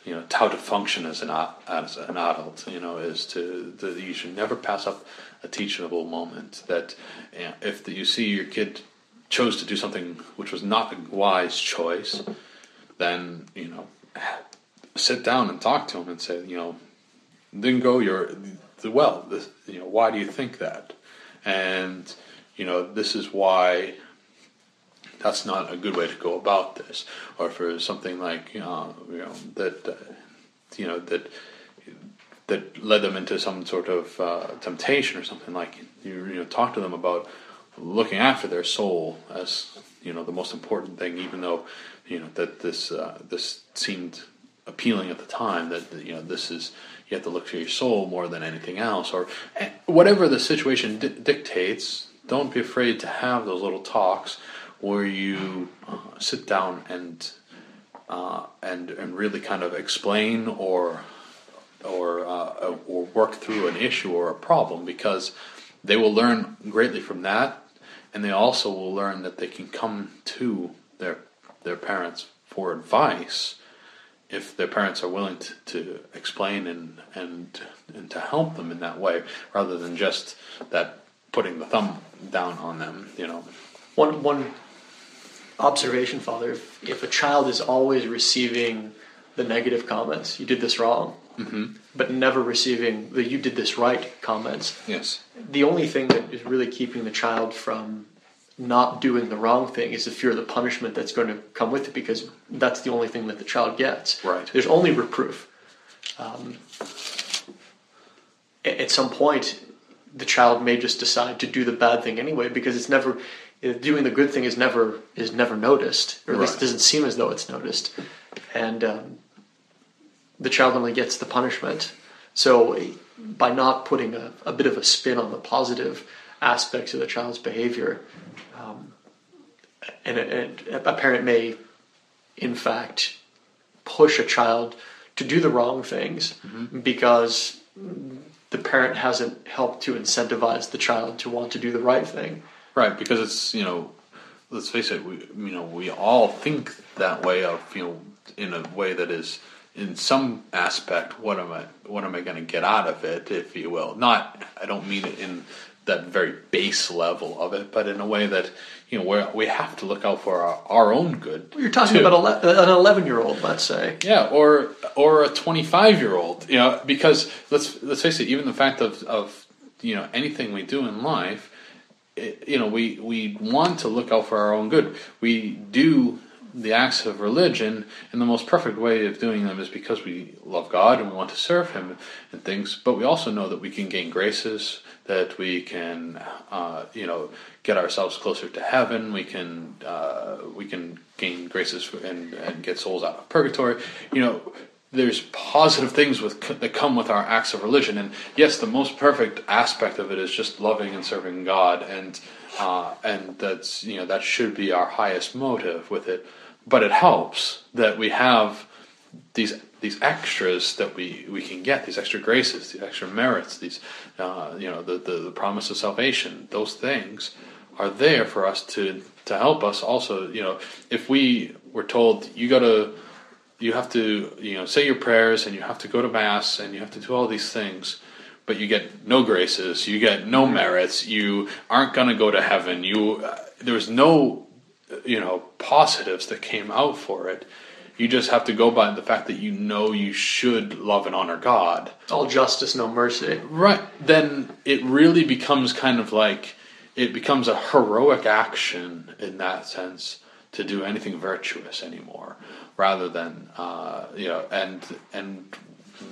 you know how to function as an as an adult you know is to that you should never pass up a teachable moment that you know, if you see your kid chose to do something which was not a wise choice then you know sit down and talk to him and say you know then go your well, this, you know, why do you think that? And you know, this is why that's not a good way to go about this. Or for something like uh, you know that uh, you know that that led them into some sort of uh, temptation or something like you you know talk to them about looking after their soul as you know the most important thing, even though you know that this uh, this seemed appealing at the time that you know this is you have to look for your soul more than anything else or eh, whatever the situation di- dictates don't be afraid to have those little talks where you uh, sit down and uh, and and really kind of explain or or uh, or work through an issue or a problem because they will learn greatly from that and they also will learn that they can come to their their parents for advice if their parents are willing to, to explain and, and and to help them in that way rather than just that putting the thumb down on them you know. One one observation, Father. If, if a child is always receiving the negative comments, you did this wrong, but never receiving the you did this right comments, yes the only thing that is really keeping the child from not doing the wrong thing is the fear of the punishment that's going to come with it because that's the only thing that the child gets. Right. There's only reproof. Um, at some point, the child may just decide to do the bad thing anyway because it's never doing the good thing is never is never noticed, or at least it doesn't seem as though it's noticed, and um, the child only gets the punishment. So, by not putting a, a bit of a spin on the positive aspects of the child's behavior, um, and, and a parent may, in fact, push a child to do the wrong things because the parent hasn't helped to incentivize the child to want to do the right thing. Right, because it's you know, let's face it, we you know we all think that way of you know in a way that is in some aspect what am I what am I going to get out of it, if you will. Not I don't mean it in that very base level of it, but in a way that you know where we have to look out for our, our own good. You're talking too. about an 11 year old, let's say. Yeah, or or a twenty five year old. You know, because let's let's face it, even the fact of of you know anything we do in life, you know, we we want to look out for our own good. We do the acts of religion, and the most perfect way of doing them is because we love God and we want to serve Him and things. But we also know that we can gain graces, that we can, uh, you know, get ourselves closer to heaven. We can uh, we can gain graces and and get souls out of purgatory. You know. There's positive things with that come with our acts of religion, and yes, the most perfect aspect of it is just loving and serving God, and uh, and that's you know that should be our highest motive with it. But it helps that we have these these extras that we, we can get these extra graces, these extra merits, these uh, you know the, the the promise of salvation. Those things are there for us to to help us. Also, you know, if we were told you got to you have to you know say your prayers and you have to go to mass and you have to do all these things but you get no graces you get no merits you aren't going to go to heaven you uh, there's no you know positives that came out for it. You just have to go by the fact that you know you should love and honor god. All justice, no mercy. right. Then it really becomes kind of like it becomes a heroic action in that sense to do anything virtuous anymore rather than uh, you know and and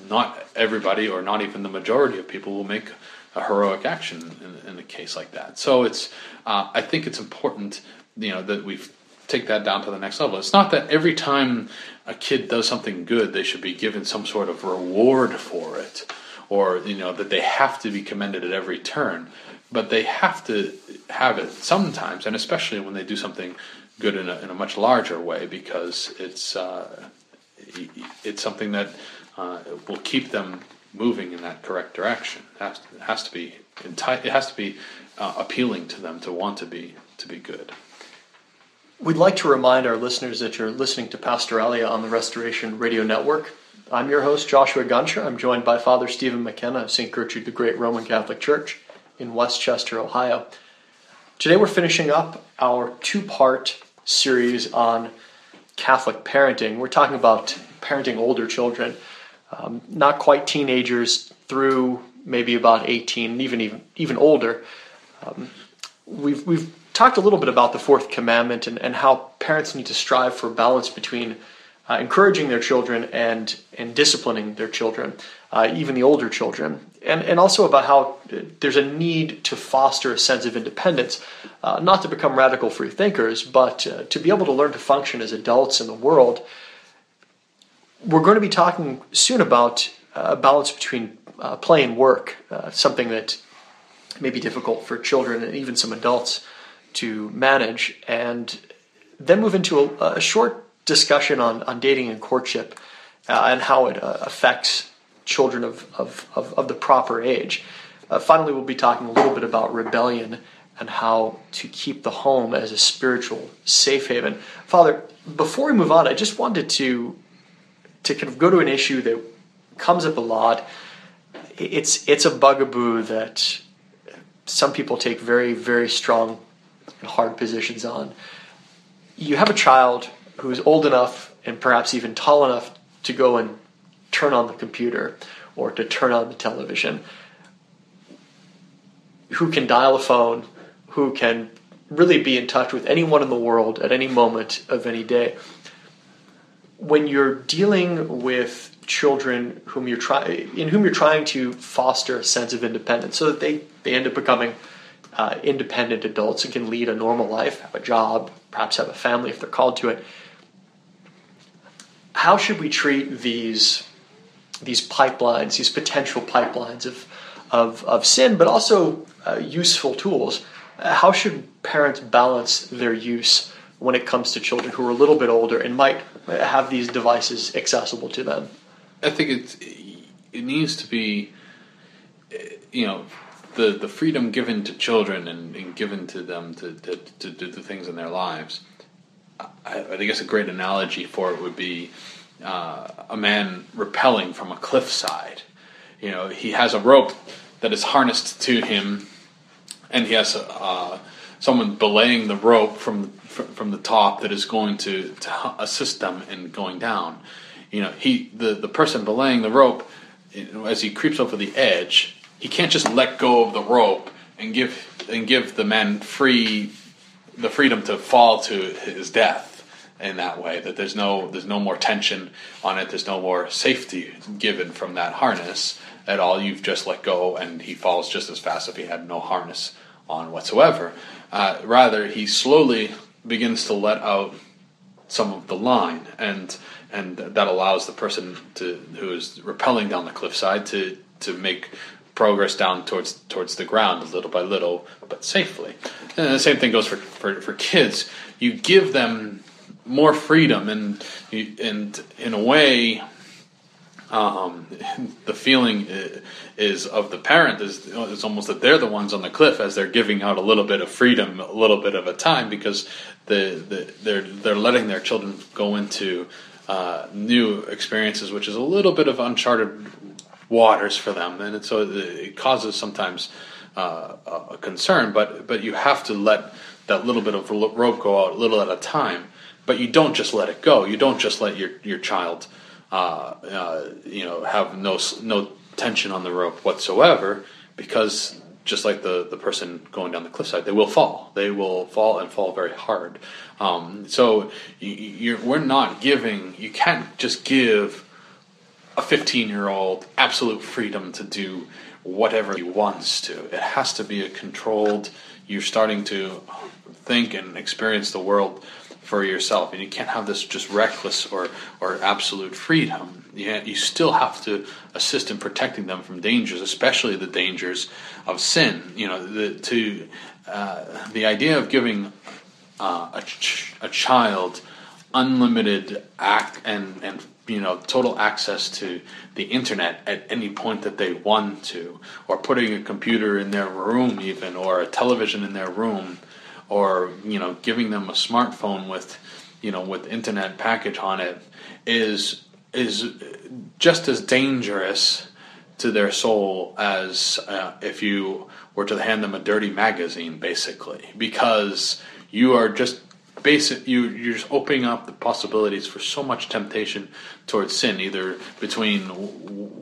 not everybody or not even the majority of people will make a heroic action in, in a case like that. So it's uh, i think it's important you know that we take that down to the next level. It's not that every time a kid does something good they should be given some sort of reward for it or you know that they have to be commended at every turn but they have to have it sometimes and especially when they do something good in a, in a much larger way because it's uh, it's something that uh, will keep them moving in that correct direction it has to, it has to be enti- it has to be uh, appealing to them to want to be to be good We'd like to remind our listeners that you're listening to Pastoralia on the Restoration Radio Network. I'm your host, Joshua Guncher. I'm joined by Father Stephen McKenna of St. Gertrude the Great Roman Catholic Church in West Chester, Ohio. Today we're finishing up our two part series on Catholic parenting. We're talking about parenting older children, um, not quite teenagers through maybe about 18, even even even older. Um, we've we've talked a little bit about the fourth commandment and, and how parents need to strive for balance between uh, encouraging their children and and disciplining their children, uh, even the older children, and and also about how there's a need to foster a sense of independence, uh, not to become radical free thinkers, but uh, to be able to learn to function as adults in the world. We're going to be talking soon about a balance between uh, play and work, uh, something that may be difficult for children and even some adults to manage, and then move into a, a short discussion on, on dating and courtship uh, and how it uh, affects children of, of, of, of the proper age. Uh, finally, we'll be talking a little bit about rebellion and how to keep the home as a spiritual safe haven. Father, before we move on, I just wanted to to kind of go to an issue that comes up a lot. It's it's a bugaboo that some people take very very strong and hard positions on. You have a child who's old enough and perhaps even tall enough to go and turn on the computer or to turn on the television, who can dial a phone, who can really be in touch with anyone in the world at any moment of any day. When you're dealing with children whom you're trying in whom you're trying to foster a sense of independence so that they, they end up becoming uh, independent adults and can lead a normal life, have a job, perhaps have a family if they're called to it. How should we treat these these pipelines, these potential pipelines of of, of sin, but also uh, useful tools? Uh, how should parents balance their use when it comes to children who are a little bit older and might uh, have these devices accessible to them? I think it it needs to be, uh, you know, the, the freedom given to children and, and given to them to, to, to, do the things in their lives. I, I guess a great analogy for it would be uh, a man rappelling from a cliffside. You know, he has a rope that is harnessed to him, and he has uh, someone belaying the rope from from the top that is going to, to assist them in going down. You know, he the, the person belaying the rope, as he creeps over the edge, he can't just let go of the rope and give and give the man free the freedom to fall to his death in that way that there's no there's no more tension on it there's no more safety given from that harness at all you've just let go and he falls just as fast if he had no harness on whatsoever uh, rather he slowly begins to let out some of the line and and that allows the person to who is rappelling down the cliffside to to make progress down towards towards the ground little by little, but safely. And the same thing goes for, for, for kids. You give them more freedom, and and in a way, um, the feeling is of the parent is it's almost that they're the ones on the cliff as they're giving out a little bit of freedom, a little bit of a time because the, the they're they're letting their children go into uh, new experiences, which is a little bit of uncharted waters for them, and so it causes sometimes uh, a concern. But but you have to let that little bit of rope go out a little at a time. But you don't just let it go. You don't just let your your child, uh, uh, you know, have no no tension on the rope whatsoever, because just like the, the person going down the cliffside, they will fall. They will fall and fall very hard. Um, so you, we're not giving. You can't just give a 15 year old absolute freedom to do whatever he wants to. It has to be a controlled, you're starting to think and experience the world for yourself. And you can't have this just reckless or, or absolute freedom. You, you still have to assist in protecting them from dangers, especially the dangers of sin. You know, the, to, uh, the idea of giving uh, a, ch- a child unlimited act and, and you know total access to the internet at any point that they want to or putting a computer in their room even or a television in their room or you know giving them a smartphone with you know with internet package on it is is just as dangerous to their soul as uh, if you were to hand them a dirty magazine basically. Because you are just basic you you're just opening up the possibilities for so much temptation towards sin either between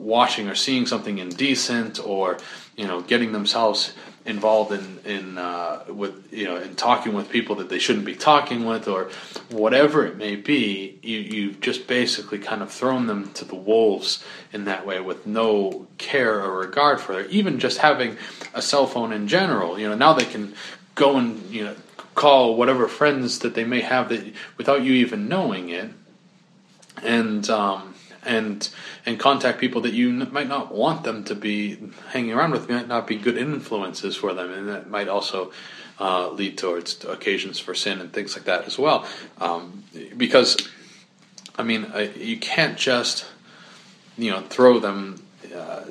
watching or seeing something indecent or you know getting themselves involved in in uh, with you know in talking with people that they shouldn't be talking with or whatever it may be you you've just basically kind of thrown them to the wolves in that way with no care or regard for it. Even just having a cell phone in general you know now they can go and you know call whatever friends that they may have that without you even knowing it, and um, and and contact people that you might not want them to be hanging around with, might not be good influences for them, and that might also uh, lead towards occasions for sin and things like that as well. Um, because, I mean, uh, you can't just you know throw them. Uh,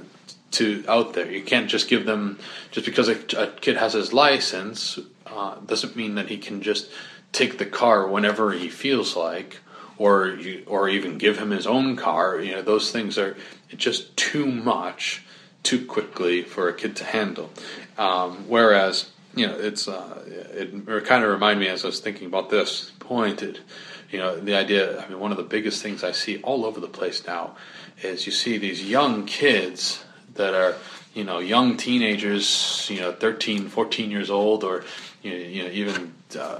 to out there, you can't just give them just because a, a kid has his license uh, doesn't mean that he can just take the car whenever he feels like, or you, or even give him his own car. You know, those things are just too much too quickly for a kid to handle. Um, whereas, you know, it's uh, it, kind of reminded me as I was thinking about this point. You know, the idea. I mean, one of the biggest things I see all over the place now is you see these young kids that are you know young teenagers you know 13 14 years old or you know, you know even uh,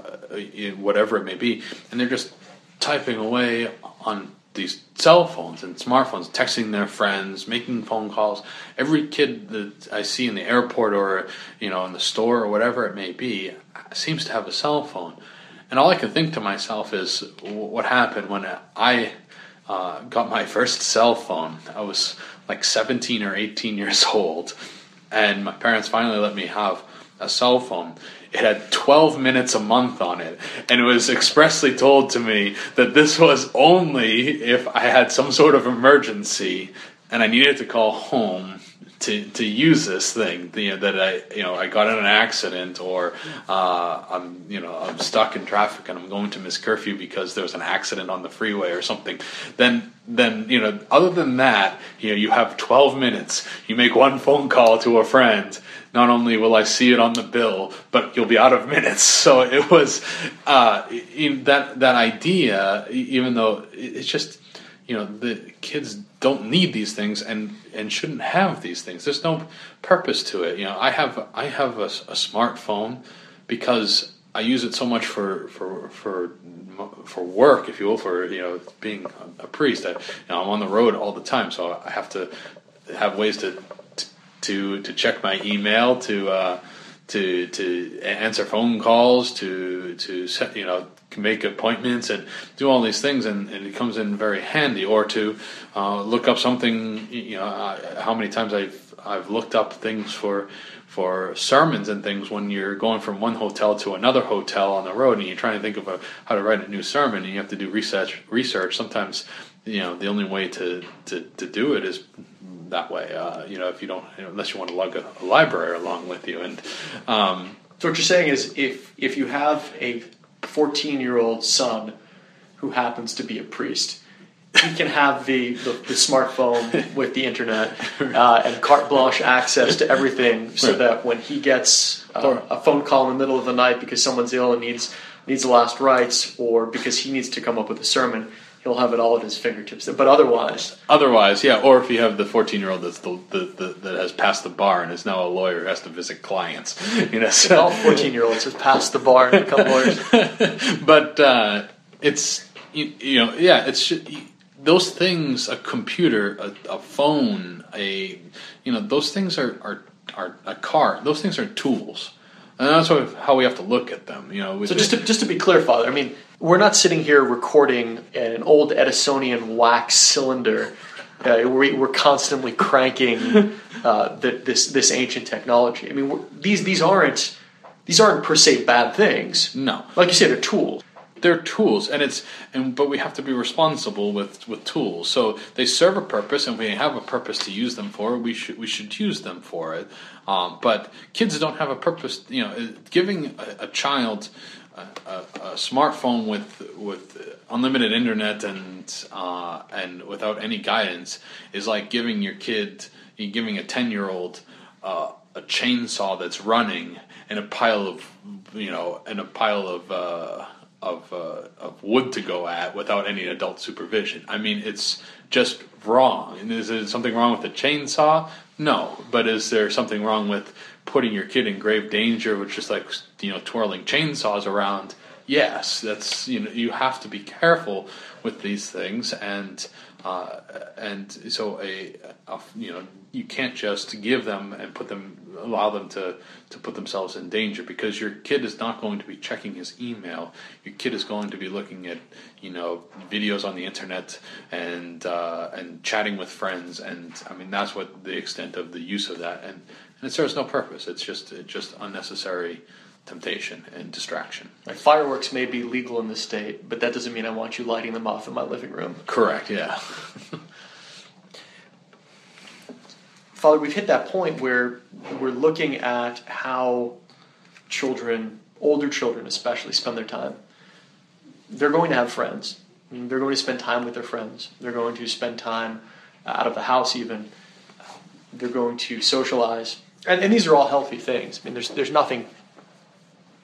whatever it may be, and they're just typing away on these cell phones and smartphones, texting their friends, making phone calls. Every kid that I see in the airport or you know in the store or whatever it may be seems to have a cell phone, and all I can think to myself is what happened when I uh, got my first cell phone. I was like 17 or 18 years old, and my parents finally let me have a cell phone. It had 12 minutes a month on it, and it was expressly told to me that this was only if I had some sort of emergency and I needed to call home to, to use this thing. You know, that I you know I got in an accident or uh, I'm you know I'm stuck in traffic and I'm going to miss curfew because there was an accident on the freeway or something. Then then you know other than that you know you have 12 minutes. You make one phone call to a friend not only will I see it on the bill, but you'll be out of minutes. So it was uh, that that idea, even though it's just you know the kids don't need these things and and shouldn't have these things. There's no purpose to it. You know, I have I have a, a smartphone because I use it so much for for for for work, if you will, for you know being a priest. I, you know, I'm on the road all the time, so I have to have ways to to to check my email, to uh, to to answer phone calls, to to set, you know make appointments and do all these things, and, and it comes in very handy. Or to uh, look up something. You know, uh, how many times I've I've looked up things for for sermons and things when you're going from one hotel to another hotel on the road and you're trying to think of a, how to write a new sermon and you have to do research research sometimes you know the only way to, to, to do it is that way. Uh, you know, if you don't, unless you want to lug a, a, library along with you. And um, so what you're saying is, if if you have a 14 year old son who happens to be a priest, he can have the, the, the smartphone with the internet uh, and carte blanche access to everything, so that when he gets uh, a phone call in the middle of the night because someone's ill and needs needs the last rites, or because he needs to come up with a sermon, he'll have it all at his fingertips. But otherwise, otherwise, yeah. Or if you have the fourteen-year-old that's the, the, the, that has passed the bar and is now a lawyer, has to visit clients. You know, so. all fourteen-year-olds have passed the bar and become lawyers. but uh, it's you, you, know, yeah, it's those things. A computer, a, a, phone, a you know, those things are are are a car. Those things are tools. And that's how we have to look at them, you know. So just to, just to be clear, Father, I mean, we're not sitting here recording an old Edisonian wax cylinder. Uh, we, are constantly cranking uh, the, this this ancient technology. I mean, these these aren't these aren't per se bad things. No, like you say, they're tools. They're tools, and it's and but we have to be responsible with with tools. So they serve a purpose, and we have a purpose to use them for. We should we should use them for it. Um, but kids don't have a purpose. You know, giving a, a child a, a, smartphone with with unlimited internet and uh, and without any guidance is like giving your kid, giving a ten year old uh, a chainsaw that's running and a pile of you know and a pile of uh, of uh, of wood to go at without any adult supervision. I mean, it's just wrong. And is there something wrong with the chainsaw? No, but is there something wrong with putting your kid in grave danger with just like you know twirling chainsaws around? Yes, that's you know you have to be careful with these things and uh, and so a, a, you know you can't just give them and put them allow them to to put themselves in danger because your kid is not going to be checking his email. Your kid is going to be looking at you know videos on the internet and uh, and chatting with friends. And I mean that's what the extent of the use of that. And, and it serves no purpose. It's just it's just unnecessary temptation and distraction. Like fireworks may be legal in this state, but that doesn't mean I want you lighting them off in my living room. Correct, yeah. Father, we've hit that point where we're looking at how children, older children especially, spend their time. They're going to have friends. They're going to spend time with their friends. They're going to spend time uh, out of the house, even. They're going to socialize. And, and these are all healthy things. I mean, there's, there's nothing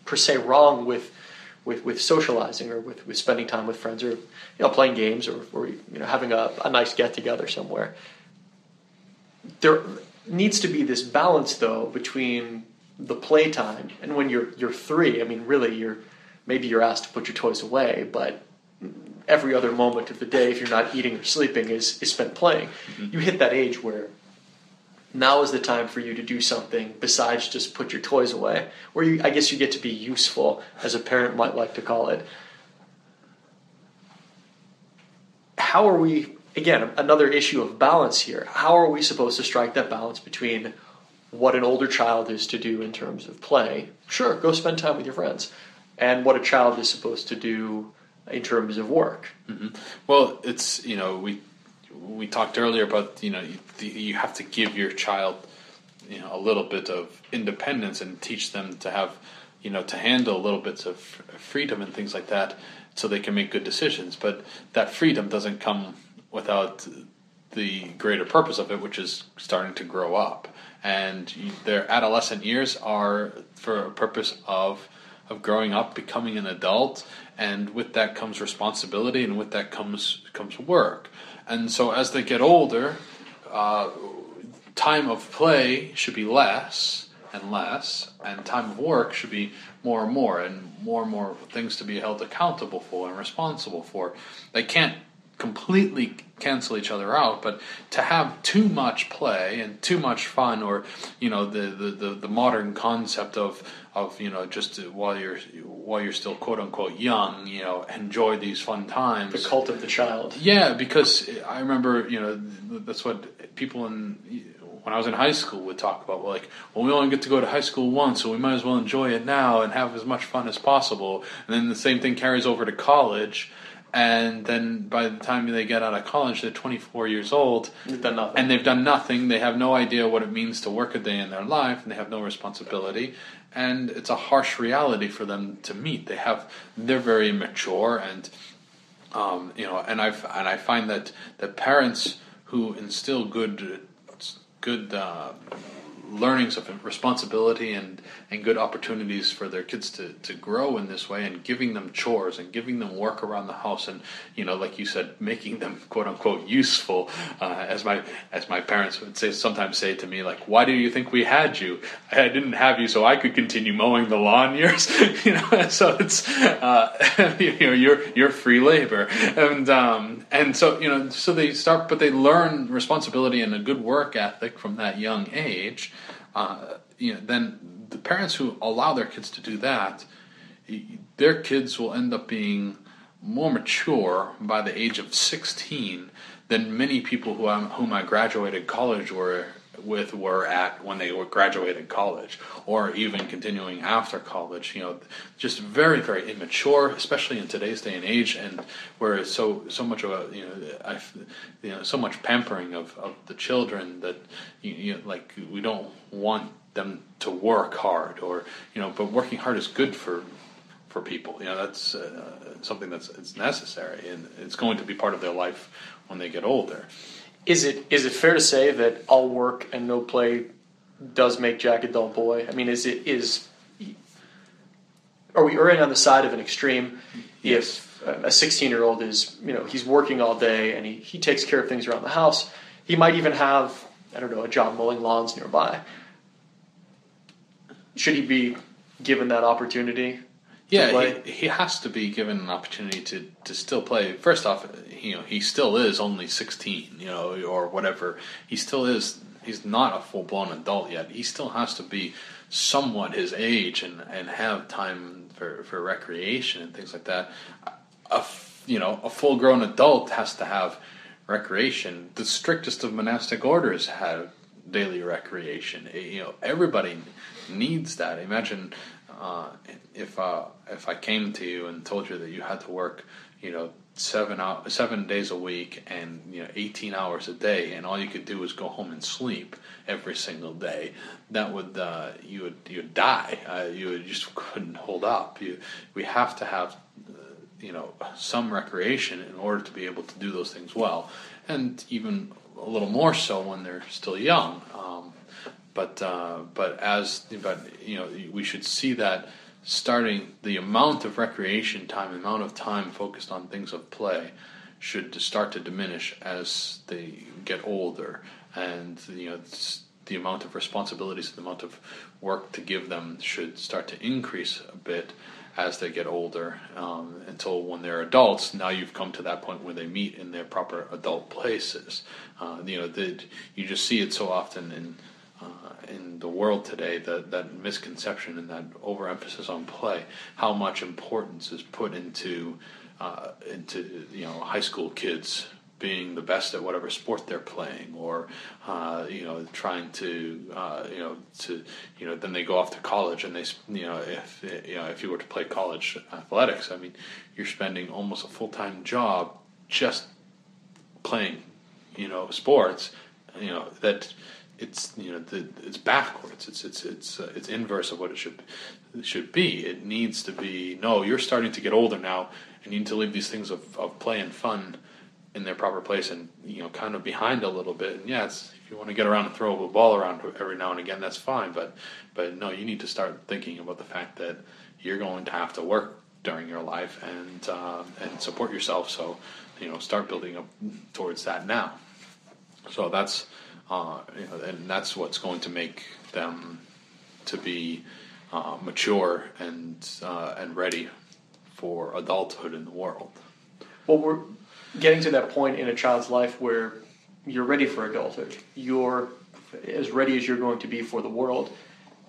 per se wrong with with, with socializing or with, with spending time with friends or you know playing games or, or you know having a, a nice get together somewhere. There needs to be this balance though between the playtime and when you're you're three. I mean, really, you're maybe you're asked to put your toys away, but every other moment of the day, if you're not eating or sleeping, is is spent playing. Mm-hmm. You hit that age where now is the time for you to do something besides just put your toys away, where you, I guess you get to be useful, as a parent might like to call it. How are we, again, another issue of balance here, how are we supposed to strike that balance between what an older child is to do in terms of play? Sure, go spend time with your friends, and what a child is supposed to do in terms of work. Mm-hmm. Well, it's, you know, we we talked earlier about you know you, you have to give your child you know a little bit of independence and teach them to have you know to handle little bits of freedom and things like that so they can make good decisions. But that freedom doesn't come without the greater purpose of it which is starting to grow up. And their adolescent years are for a purpose of of growing up becoming an adult and with that comes responsibility and with that comes comes work and so as they get older, uh, time of play should be less and less, and time of work should be more and more, and more and more things to be held accountable for and responsible for. They can't completely cancel each other out, but to have too much play and too much fun, or you know the the, the, the modern concept of of you know just while you're while you're still quote unquote young, you know, enjoy these fun times. The cult of the child. Yeah, because I remember you know that's what people in when I was in high school would talk about. Like, well, we only get to go to high school once, so we might as well enjoy it now and have as much fun as possible. And then the same thing carries over to college and then by the time they get out of college, they're 24 years old. They've done nothing. And they've done nothing. They have no idea what it means to work a day in their life, and they have no responsibility. And it's a harsh reality for them to meet. They have, they're very mature, and um, you know, and I and I find that that parents who instill good, good. Uh, learnings of responsibility and, and good opportunities for their kids to, to grow in this way and giving them chores and giving them work around the house and you know like you said making them quote unquote useful. Uh, as my as my parents would say sometimes say to me like why do you think we had you? I didn't have you so I could continue mowing the lawn yours you know so it's uh, you know you're you're free labor. And um, and so you know so they start but they learn responsibility and a good work ethic from that young age. Uh, you know, then the parents who allow their kids to do that, their kids will end up being more mature by the age of 16 than many people who I, whom I graduated college were with were at when they were graduated college or even continuing after college you know just very very immature especially in today's day and age and where it's so so much of a you know I you know so much pampering of, of the children that you, you know, like we don't want them to work hard or you know but working hard is good for for people you know that's uh, something that's it's necessary and it's going to be part of their life when they get older is it is it fair to say that all work and no play does make Jack a dull boy? I mean, is it is are we erring on the side of an extreme Yes. if a 16 year old is you know he's working all day and he, he takes care of things around the house he might even have i don't know a job mowing lawns nearby should he be given that opportunity Yeah, he, he has to be given an opportunity to, to still play. First off, you know, he still is only 16, you know, or whatever. He still is, he's not a full blown adult yet. He still has to be somewhat his age and, and have time for, for recreation and things like that. A, you know, a full grown adult has to have recreation. The strictest of monastic orders have daily recreation. Eh, You know, everybody needs that. Imagine uh, if uh, if I came to you and told you that you had to work, you know, seven hour, seven days a week and you know eighteen hours a day, and all you could do was go home and sleep every single day. That would uh, you would you would die. Uh, you would, just couldn't hold up. You we have to have you know some recreation in order to be able to do those things well, and even a little more so when they're still young. Um, but uh, but as but you know we should see that starting the amount of recreation time, the amount of time focused on things of play, should start to diminish as they get older, and you know. the amount of responsibilities, the amount of work to give them should start to increase a bit as they get older um, until when they're adults now you've come to that point where they meet in their proper adult places uh, you know the, you just see it so often in in the world today that that misconception and that overemphasis on play how much importance is put into uh, into you know high school kids being the best at whatever sport they're playing, or uh, you know, trying to uh, you know to you know, then they go off to college and they you know if you know if you were to play college athletics, I mean, you're spending almost a full time job just playing you know sports, you know that it's you know the, it's backwards. It's it's it's uh, it's inverse of what it should should be. It needs to be no. You're starting to get older now, and you need to leave these things of, of play and fun in their proper place, and you know kind of behind a little bit. And it's, if you want to get around and throw a ball around every now and again, that's fine. But but no, you need to start thinking about the fact that you're going to have to work during your life and um, and support yourself. So you know start building up towards that now. So that's uh, you know, and that's what's going to make them to be uh, mature and uh, and ready for adulthood in the world. Well, we're getting to that point in a child's life where you're ready for adulthood. You're as ready as you're going to be for the world.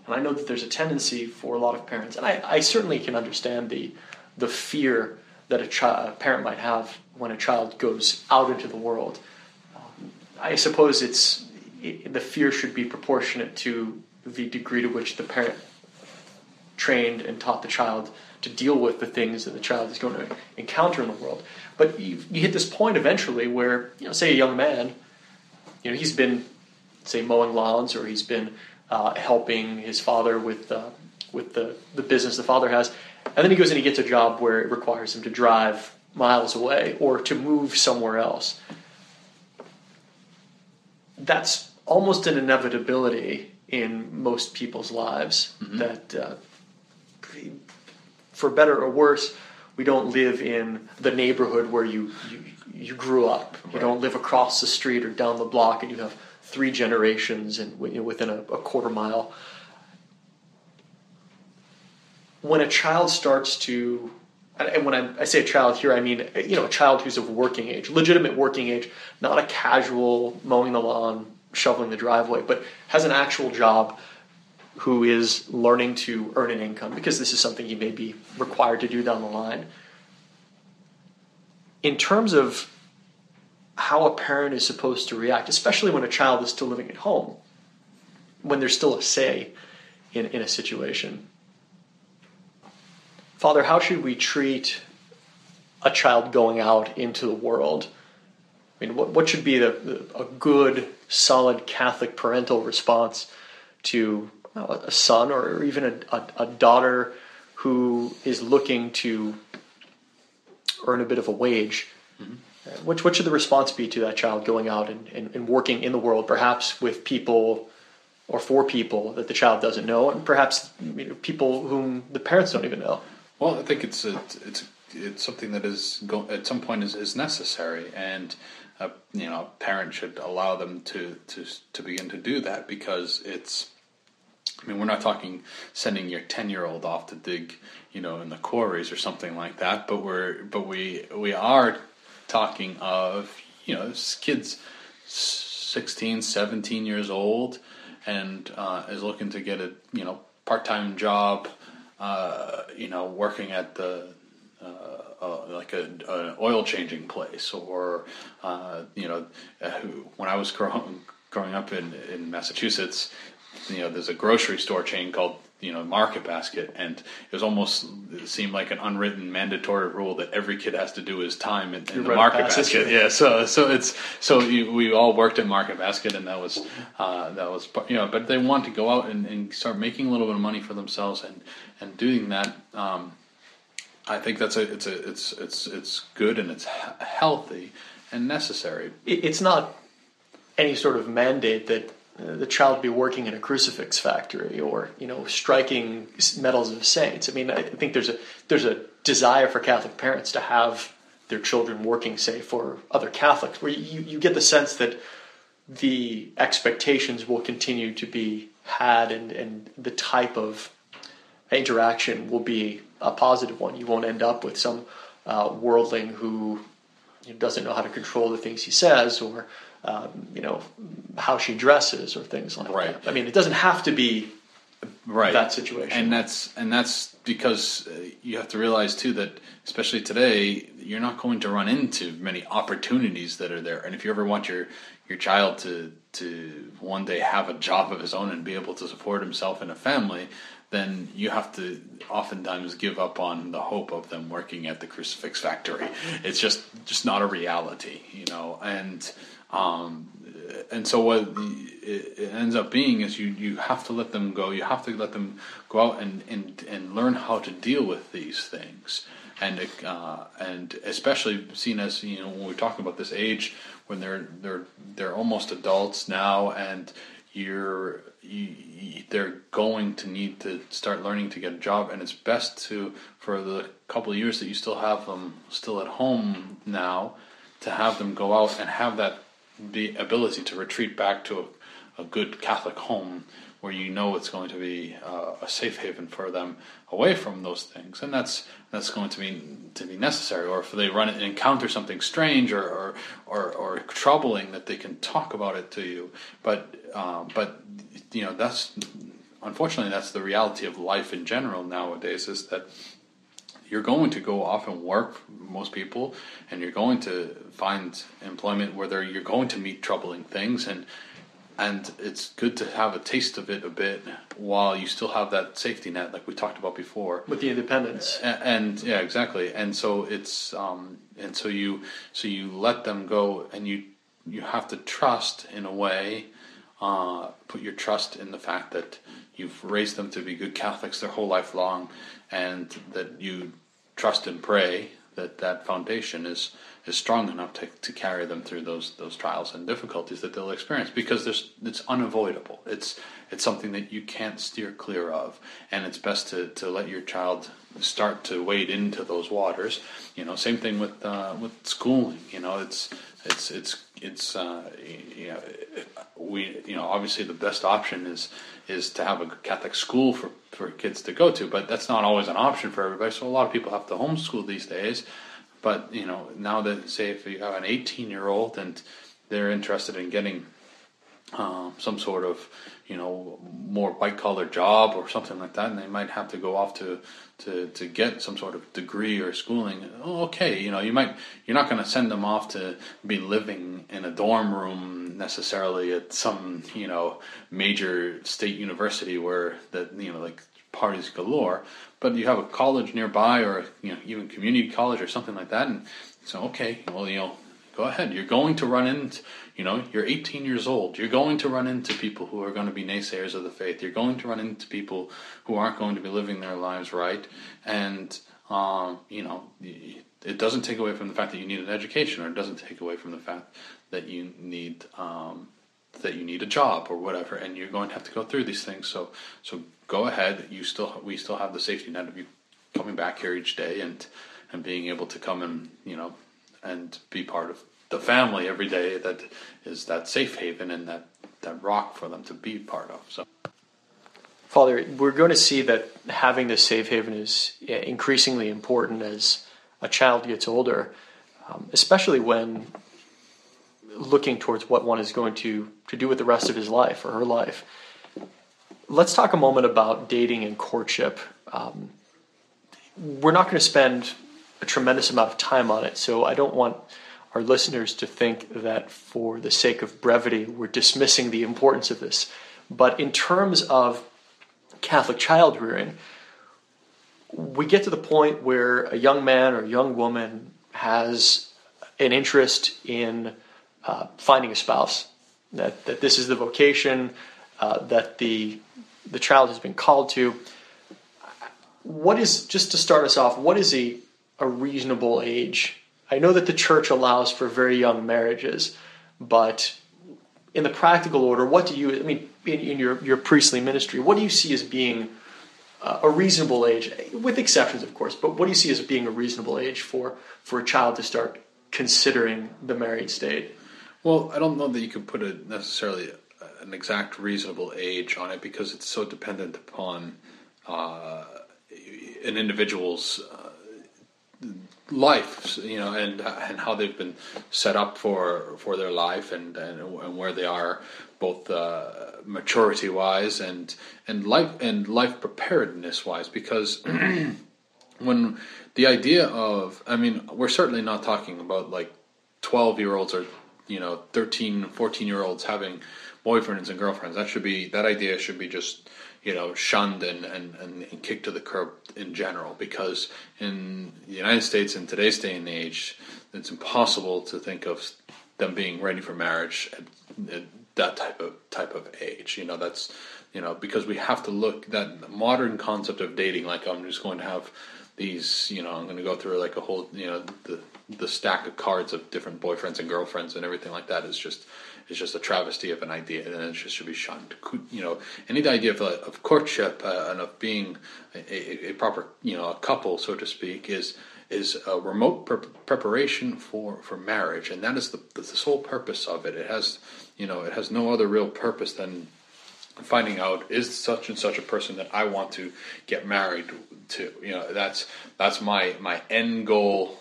And I know that there's a tendency for a lot of parents, and I, I certainly can understand the the fear that a, child, a parent might have when a child goes out into the world. Um, I suppose it's the fear should be proportionate to the degree to which the parent trained and taught the child to deal with the things that the child is going to encounter in the world. But you, you hit this point eventually where, you know, say a young man, you know, he's been, say, mowing lawns or he's been uh, helping his father with uh, with the, the business the father has, and then he goes and he gets a job where it requires him to drive miles away or to move somewhere else. That's almost an inevitability in most people's lives that uh, for better or worse, we don't live in the neighborhood where you you, you grew up. You don't live across the street or down the block, and you have three generations and you know, within a, a quarter mile. When a child starts to, and- when I, I say a child here, I mean you know a child who's of working age, legitimate working age, not a casual mowing the lawn, shoveling the driveway, but has an actual job who is learning to earn an income because this is something he may be required to do down the line. In terms of how a parent is supposed to react, especially when a child is still living at home, when there's still a say in, in a situation. Father, how should we treat a child going out into the world? I mean, what, what should be the, the, a good, solid Catholic parental response to a son or even a, a, a daughter who is looking to earn a bit of a wage? Uh, What, what should the response be to that child going out and, and, and working in the world, perhaps with people or for people that the child doesn't know, and perhaps you know, people whom the parents don't even know? Well, I think it's a, it's it's something that is go, at some point is, is necessary, and uh, you know, a parent should allow them to to to begin to do that because it's. I mean, we're not talking sending your ten year old off to dig, you know, in the quarries or something like that, but we're but we we are talking of you know kids 16, 17 years old and uh, is looking to get a you know part time job, uh, you know, working at the uh, uh like a, an oil changing place, or uh, you know, uh, when I was growing growing up in in Massachusetts, you know, there's a grocery store chain called you know market basket. And it was almost it seemed like an unwritten mandatory rule that every kid has to do his time in, in the market basket. yeah so so it's so you, we all worked at market basket and that was uh, that was you know but they want to go out and, and, start making a little bit of money for themselves and and doing that. Um, I think that's a it's a it's it's it's good and it's healthy and necessary. It's not any sort of mandate that the child be working in a crucifix factory or you know striking medals of saints. I mean, I think there's a there's a desire for Catholic parents to have their children working, say, for other Catholics, where you, you get the sense that the expectations will continue to be had and, and the type of interaction will be a positive one. You won't end up with some uh, worldling who doesn't know how to control the things he says or um, you know how she dresses or things like right. that. I mean, it doesn't have to be right that situation, and that's and that's because uh, you have to realize too that especially today you're not going to run into many opportunities that are there, and if you ever want your your child to to one day have a job of his own and be able to support himself and a family, then you have to oftentimes give up on the hope of them working at the crucifix factory. It's just just not a reality, you know. And um, and so what it ends up being is you, you have to let them go. You have to let them go out and, and, and learn how to deal with these things. And uh, and especially seen as you know when we're talking about this age when they're they're they're almost adults now and you're you, they're going to need to start learning to get a job and it's best to for the couple years that you still have them still at home now to have them go out and have that the ability to retreat back to a, a good Catholic home where you know it's going to be uh, a safe haven for them away from those things, and that's that's going to be to be necessary. Or if they run and encounter something strange or or, or, or troubling, that they can talk about it to you. But uh, but you know that's unfortunately that's the reality of life in general nowadays. Is that you're going to go off and work, most people, and you're going to find employment where you're going to meet troubling things, and and it's good to have a taste of it a bit while you still have that safety net, like we talked about before, with the independence. And, and yeah, exactly. And so it's um, and so you so you let them go, and you you have to trust in a way, uh, put your trust in the fact that you've raised them to be good Catholics their whole life long, and that you trust and pray that that foundation is is strong enough to, to carry them through those those trials and difficulties that they'll experience because there's it's unavoidable. It's it's something that you can't steer clear of, and it's best to, to let your child start to wade into those waters. You know, same thing with uh, with schooling. You know, it's it's it's it's uh, you know we you know obviously the best option is is to have a Catholic school for for kids to go to, but that's not always an option for everybody. So a lot of people have to homeschool these days. But you know now that say if you have an 18 year old and they're interested in getting um, some sort of you know more white collar job or something like that, and they might have to go off to to to get some sort of degree or schooling. Oh, okay, you know you might you're not going to send them off to be living in a dorm room necessarily at some you know major state university where that you know like parties galore, but you have a college nearby or you know even community college or something like that, and so okay, well you know go ahead. You're going to run into, you know, you're 18 years old. You're going to run into people who are going to be naysayers of the faith. You're going to run into people who aren't going to be living their lives right. And, um, you know, it doesn't take away from the fact that you need an education or it doesn't take away from the fact that you need, um, that you need a job or whatever. And you're going to have to go through these things. So, so go ahead. You still, we still have the safety net of you coming back here each day and and being able to come and you know and be part of the family every day that is that safe haven and that that rock for them to be part of. So. Father, we're going to see that having this safe haven is increasingly important as a child gets older, um, especially when looking towards what one is going to, to do with the rest of his life or her life. Let's talk a moment about dating and courtship. Um, we're not going to spend a tremendous amount of time on it, so I don't want our listeners to think that for the sake of brevity, we're dismissing the importance of this. But in terms of Catholic child rearing, we get to the point where a young man or young woman has an interest in uh, finding a spouse, that, that this is the vocation uh, that the, the child has been called to. What is, just to start us off, what is a, a reasonable age? I know that the church allows for very young marriages, but in the practical order, what do you, I mean, in, in your, your priestly ministry, what do you see as being uh, a reasonable age, with exceptions, of course, but what do you see as being a reasonable age for, for a child to start considering the married state? Well, I don't know that you could put a necessarily an exact reasonable age on it because it's so dependent upon uh, an individual's uh, life, you know, and and how they've been set up for for their life and and, and where they are both uh, maturity wise and and life and life preparedness wise because when the idea of I mean we're certainly not talking about like 12 year olds or you know 13 14 year olds having boyfriends and girlfriends. That should be that idea should be just you know shunned and, and, and, kicked to the curb in general because in the United States in today's day and age it's impossible to think of them being ready for marriage at, at that type of type of age. You know that's you know because we have to look that modern concept of dating like I'm just going to have these you know I'm going to go through like a whole you know the the stack of cards of different boyfriends and girlfriends and everything like that is just is just a travesty of an idea and it just should be shunned. You know, any idea of, of courtship uh, and of being a, a, proper you know a couple, so to speak, is is a remote pre- preparation for, for marriage, and that is the the sole purpose of it. It has you know it has no other real purpose than finding out is such and such a person that I want to get married to. You know, that's that's my my end goal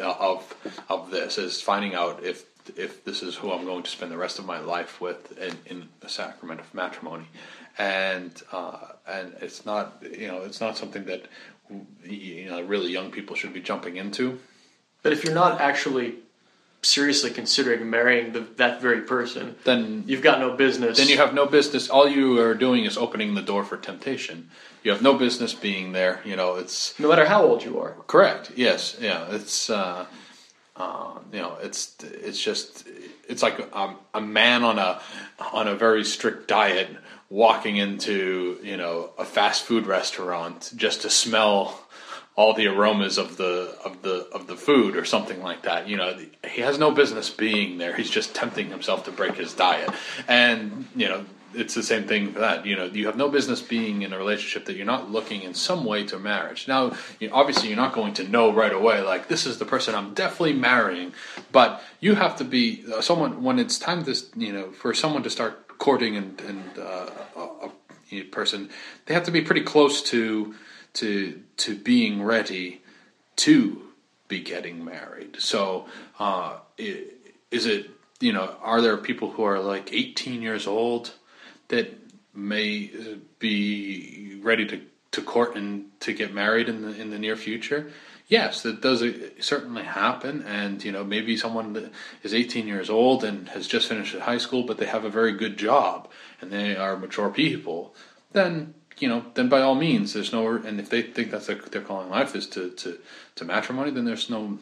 of of this is finding out if if this is who I'm going to spend the rest of my life with in, in the sacrament of matrimony, and uh, and it's not you know it's not something that you know really young people should be jumping into. But if you're not actually seriously considering marrying the, that very person, then you've got no business. Then you have no business. All you are doing is opening the door for temptation. You have no business being there. You know, it's no matter how old you are. Correct. Yes. Yeah. It's. Uh, uh, you know, it's it's just it's like a, a man on a on a very strict diet walking into you know a fast food restaurant just to smell all the aromas of the of the of the food or something like that. You know, he has no business being there. He's just tempting himself to break his diet, and you know it's the same thing for that. You know, you have no business being in a relationship that you're not looking in some way to marriage. Now, you know, obviously, you're not going to know right away, like this is the person I'm definitely marrying. But you have to be uh, someone when it's time to, you know, for someone to start courting and, and uh, a, a, person, they have to be pretty close to to to being ready to be getting married. So, uh, is it you know, are there people who are like 18 years old? That may uh, be ready to, to court and to get married in the in the near future. Yes, that does uh, certainly happen, and you know maybe someone that is 18 years old and has just finished high school, but they have a very good job and they are mature people. Then you know, then by all means, there's no, and if they think that's their, their calling life is to, to, to matrimony, then there's no,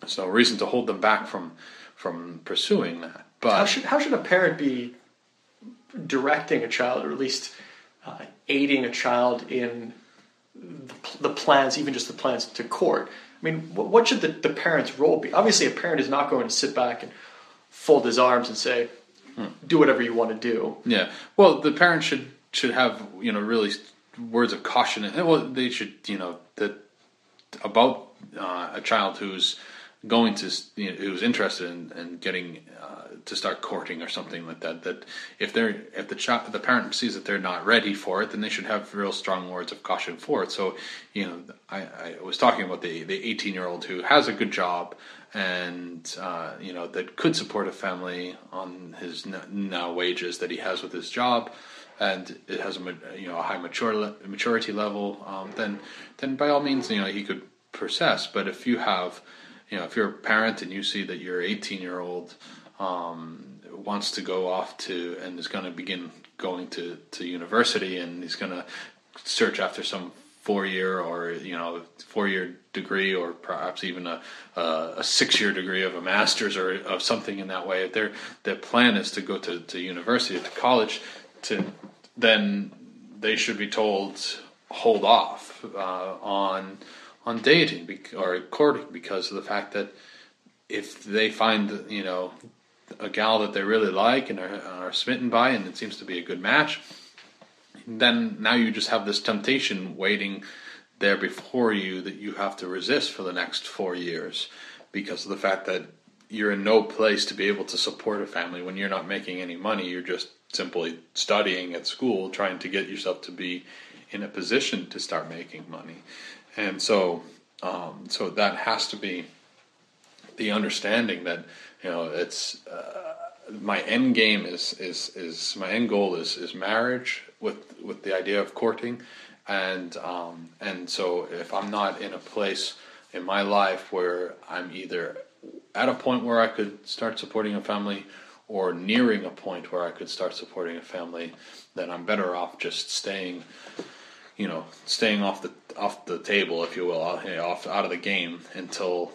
there's no reason to hold them back from, from pursuing that. But how should, how should a parent be directing a child, or at least uh, aiding a child in the, the, plans, even just the plans to court. I mean, what should the, the parent's role be? Obviously, a parent is not going to sit back and fold his arms and say, hmm. "Do whatever you want to do." Yeah. Well, the parent should should have you know really words of caution. And, well, they should, you know, that about uh, a child who's going to, you know, who's interested in, in getting uh, to start courting or something like that. That if they're if the child the parent sees that they're not ready for it, then they should have real strong words of caution for it. So, you know, I, I was talking about the the eighteen year old who has a good job and uh, you know that could support a family on his now wages that he has with his job and it has a you know a high mature maturity level, um, then then by all means you know he could process. But if you have you know if you're a parent and you see that your 18 year old um, wants to go off to and is going to begin going to to university and he's going to search after some four year or you know four year degree or perhaps even a, a, six year degree of a master's or of something in that way. If their their plan is to go to, to university to college, to then they should be told hold off uh, on on dating or courting because of the fact that if they find you know a gal that they really like and are, are smitten by and it seems to be a good match then now you just have this temptation waiting there before you that you have to resist for the next four years because of the fact that you're in no place to be able to support a family when you're not making any money you're just simply studying at school, trying to get yourself to be in a position to start making money. And so, um, so that has to be the understanding that you know it's uh, my end game is is is my end goal is is marriage with with the idea of courting, and um, and so if I'm not in a place in my life where I'm either at a point where I could start supporting a family or nearing a point where I could start supporting a family, then I'm better off just staying, you know, staying off the off the table, if you will, off out of the game until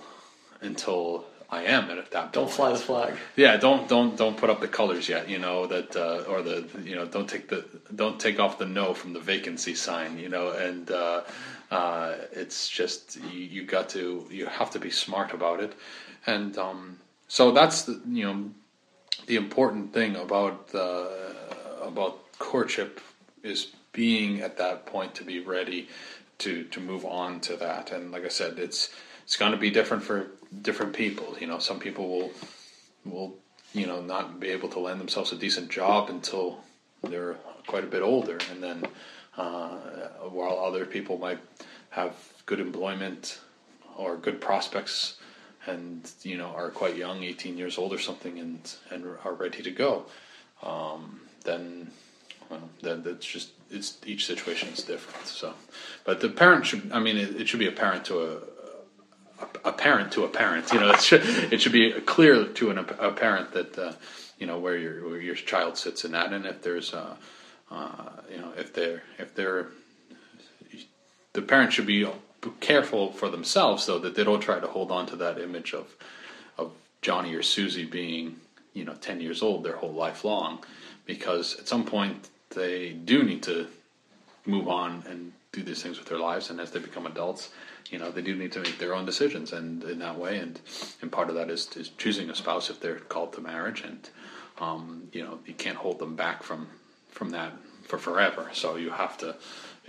until I am at that. Don't fly the flag. Yeah, don't don't don't put up the colors yet. You know that, uh, or the you know don't take the don't take off the no from the vacancy sign. You know, and uh, uh, it's just you, you got to you have to be smart about it, and um, so that's the you know the important thing about uh, about courtship is being at that point to be ready to to move on to that. And like I said, it's it's going to be different for different people. You know, some people will will you know not be able to land themselves a decent job until they're quite a bit older, and then uh, while other people might have good employment or good prospects and you know are quite young, 18 years old or something, and and are ready to go, um, then well, then that's just it's each situation is different. So, but the parent should, I mean, it, it should be apparent to a, a, a parent to a parent. You know, it should it should be clear to an, a parent that uh, you know where your where your child sits in that, and if there's uh, uh, you know if they're if they're the parent should be careful for themselves though that they don't try to hold on to that image of of Johnny or Susie being you know 10 years old their whole life long because at some point they do need to move on and do these things with their lives and as they become adults you know they do need to make their own decisions and in that way and and part of that is, is choosing a spouse if they're called to marriage and um, you know you can't hold them back from from that for forever so you have to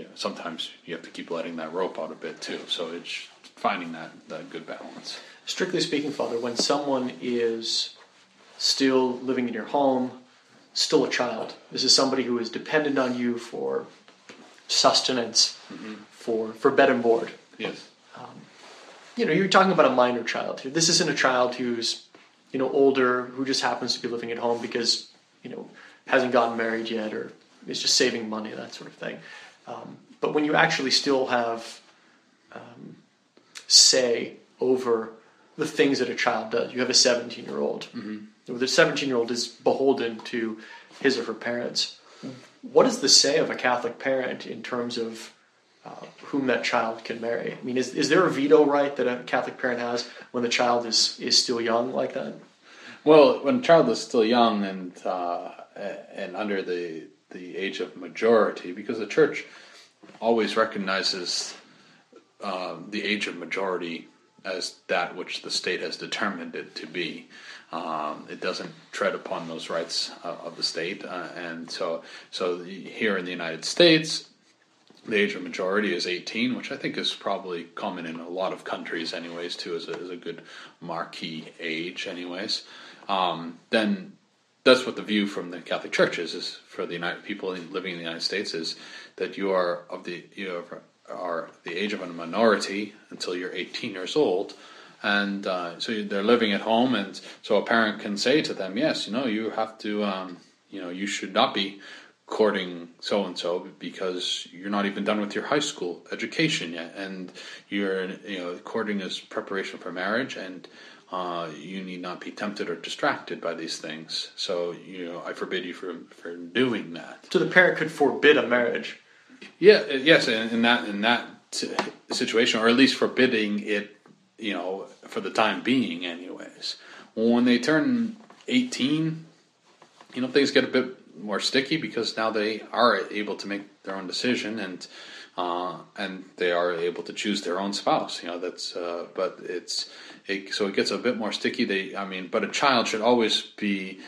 you know, sometimes you have to keep letting that rope out a bit too. So it's finding that, that good balance. Strictly speaking, Father, when someone is still living in your home, still a child, this is somebody who is dependent on you for sustenance, mm-hmm. for, for bed and board. Yes. Um, you know, you're talking about a minor child here. This isn't a child who's, you know, older, who just happens to be living at home because, you know, hasn't gotten married yet or is just saving money, that sort of thing. Um, but when you actually still have um, say over the things that a child does, you have a 17 year old. Mm-hmm. The 17 year old is beholden to his or her parents. What is the say of a Catholic parent in terms of uh, whom that child can marry? I mean, is, is there a veto right that a Catholic parent has when the child is, is still young like that? Well, when a child is still young and uh, and under the the age of majority because the church always recognizes uh, the age of majority as that which the state has determined it to be. Um, it doesn't tread upon those rights uh, of the state, uh, and so so the, here in the United States, the age of majority is 18, which I think is probably common in a lot of countries, anyways, too, is a, as a good marquee age, anyways. Um, then that's what the view from the Catholic Church is, is for the United people living in the United States is that you are of the you are, are the age of a minority until you're 18 years old, and uh, so they're living at home, and so a parent can say to them, yes, you know, you have to, um, you know, you should not be courting so and so because you're not even done with your high school education yet, and you're you know courting is preparation for marriage, and uh, you need not be tempted or distracted by these things. So you know I forbid you from for doing that. So the parent could forbid a marriage. Yeah. Yes. In, in that in that situation, or at least forbidding it, you know, for the time being, anyways. When they turn eighteen, you know, things get a bit more sticky because now they are able to make their own decision and uh, and they are able to choose their own spouse. You know that's uh, but it's it, so it gets a bit more sticky. They I mean, but a child should always be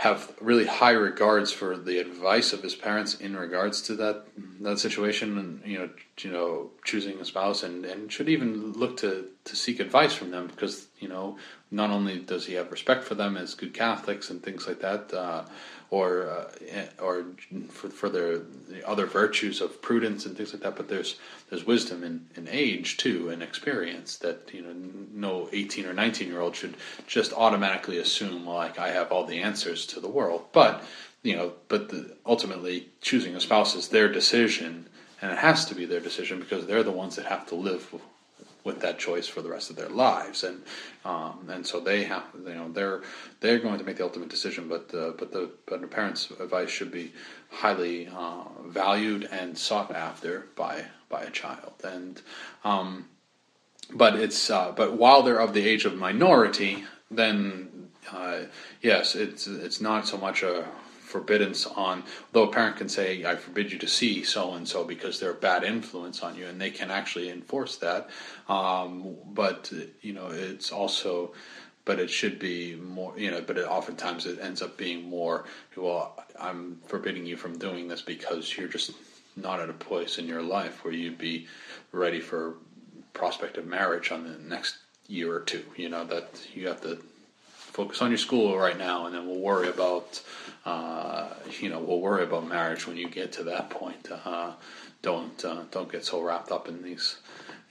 have really high regards for the advice of his parents in regards to that that situation and you know you know choosing a spouse and, and should even look to to seek advice from them because you know not only does he have respect for them as good Catholics and things like that uh, or uh, or for, for the, the, other virtues of prudence and things like that. But there's there's wisdom in, in age too and experience that you know no 18 or 19 year old should just automatically assume like I have all the answers to the world. But you know, but the, ultimately choosing a spouse is their decision, and it has to be their decision because they're the ones that have to live with that choice for the rest of their lives, and um, and so they have you know they're they're going to make the ultimate decision, but uh, but the but the parents' advice should be highly uh, valued and sought after by by a child, and um, but it's uh, but while they're of the age of minority, then uh, yes, it's it's not so much a forbiddance on, though a parent can say, I forbid you to see so and so because they're a bad influence on you, and they can actually enforce that. Um, but, you know, it's also, but it should be more, you know, but it, oftentimes it ends up being more, well, I'm forbidding you from doing this because you're just not at a place in your life where you'd be ready for prospect of marriage on the next year or two. You know, that you have to focus on your school right now, and then we'll worry about, uh, you know, we'll worry about marriage when you get to that point. Uh, don't uh, don't get so wrapped up in these,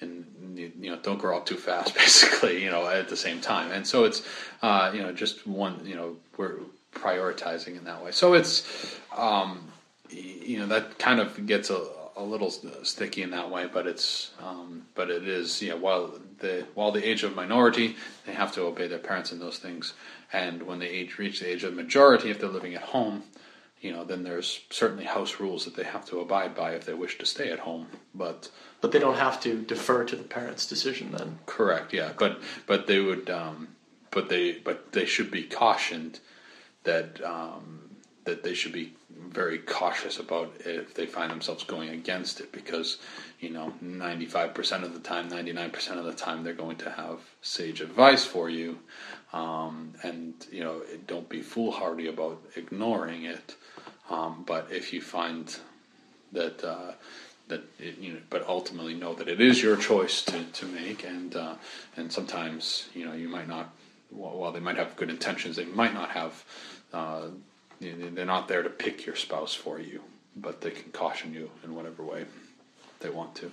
and you know, don't grow up too fast. Basically, you know, at the same time, and so it's, uh, you know, just one, you know, we're prioritizing in that way. So it's, um, you know, that kind of gets a, a little sticky in that way, but it's um, but it is yeah. While the while the age of minority, they have to obey their parents in those things, and when they age reach the age of majority, if they're living at home, you know, then there's certainly house rules that they have to abide by if they wish to stay at home. But but they don't have to defer to the parents' decision then. Correct. Yeah, but but they would, um, but they but they should be cautioned that um, that they should be very cautious about if they find themselves going against it because you know 95% of the time 99% of the time they're going to have sage advice for you um, and you know don't be foolhardy about ignoring it um, but if you find that uh, that it, you know, but ultimately know that it is your choice to, to make, and uh, and sometimes you know you might not, while they might have good intentions, they might not have uh, they're not there to pick your spouse for you, but they can caution you in whatever way they want to.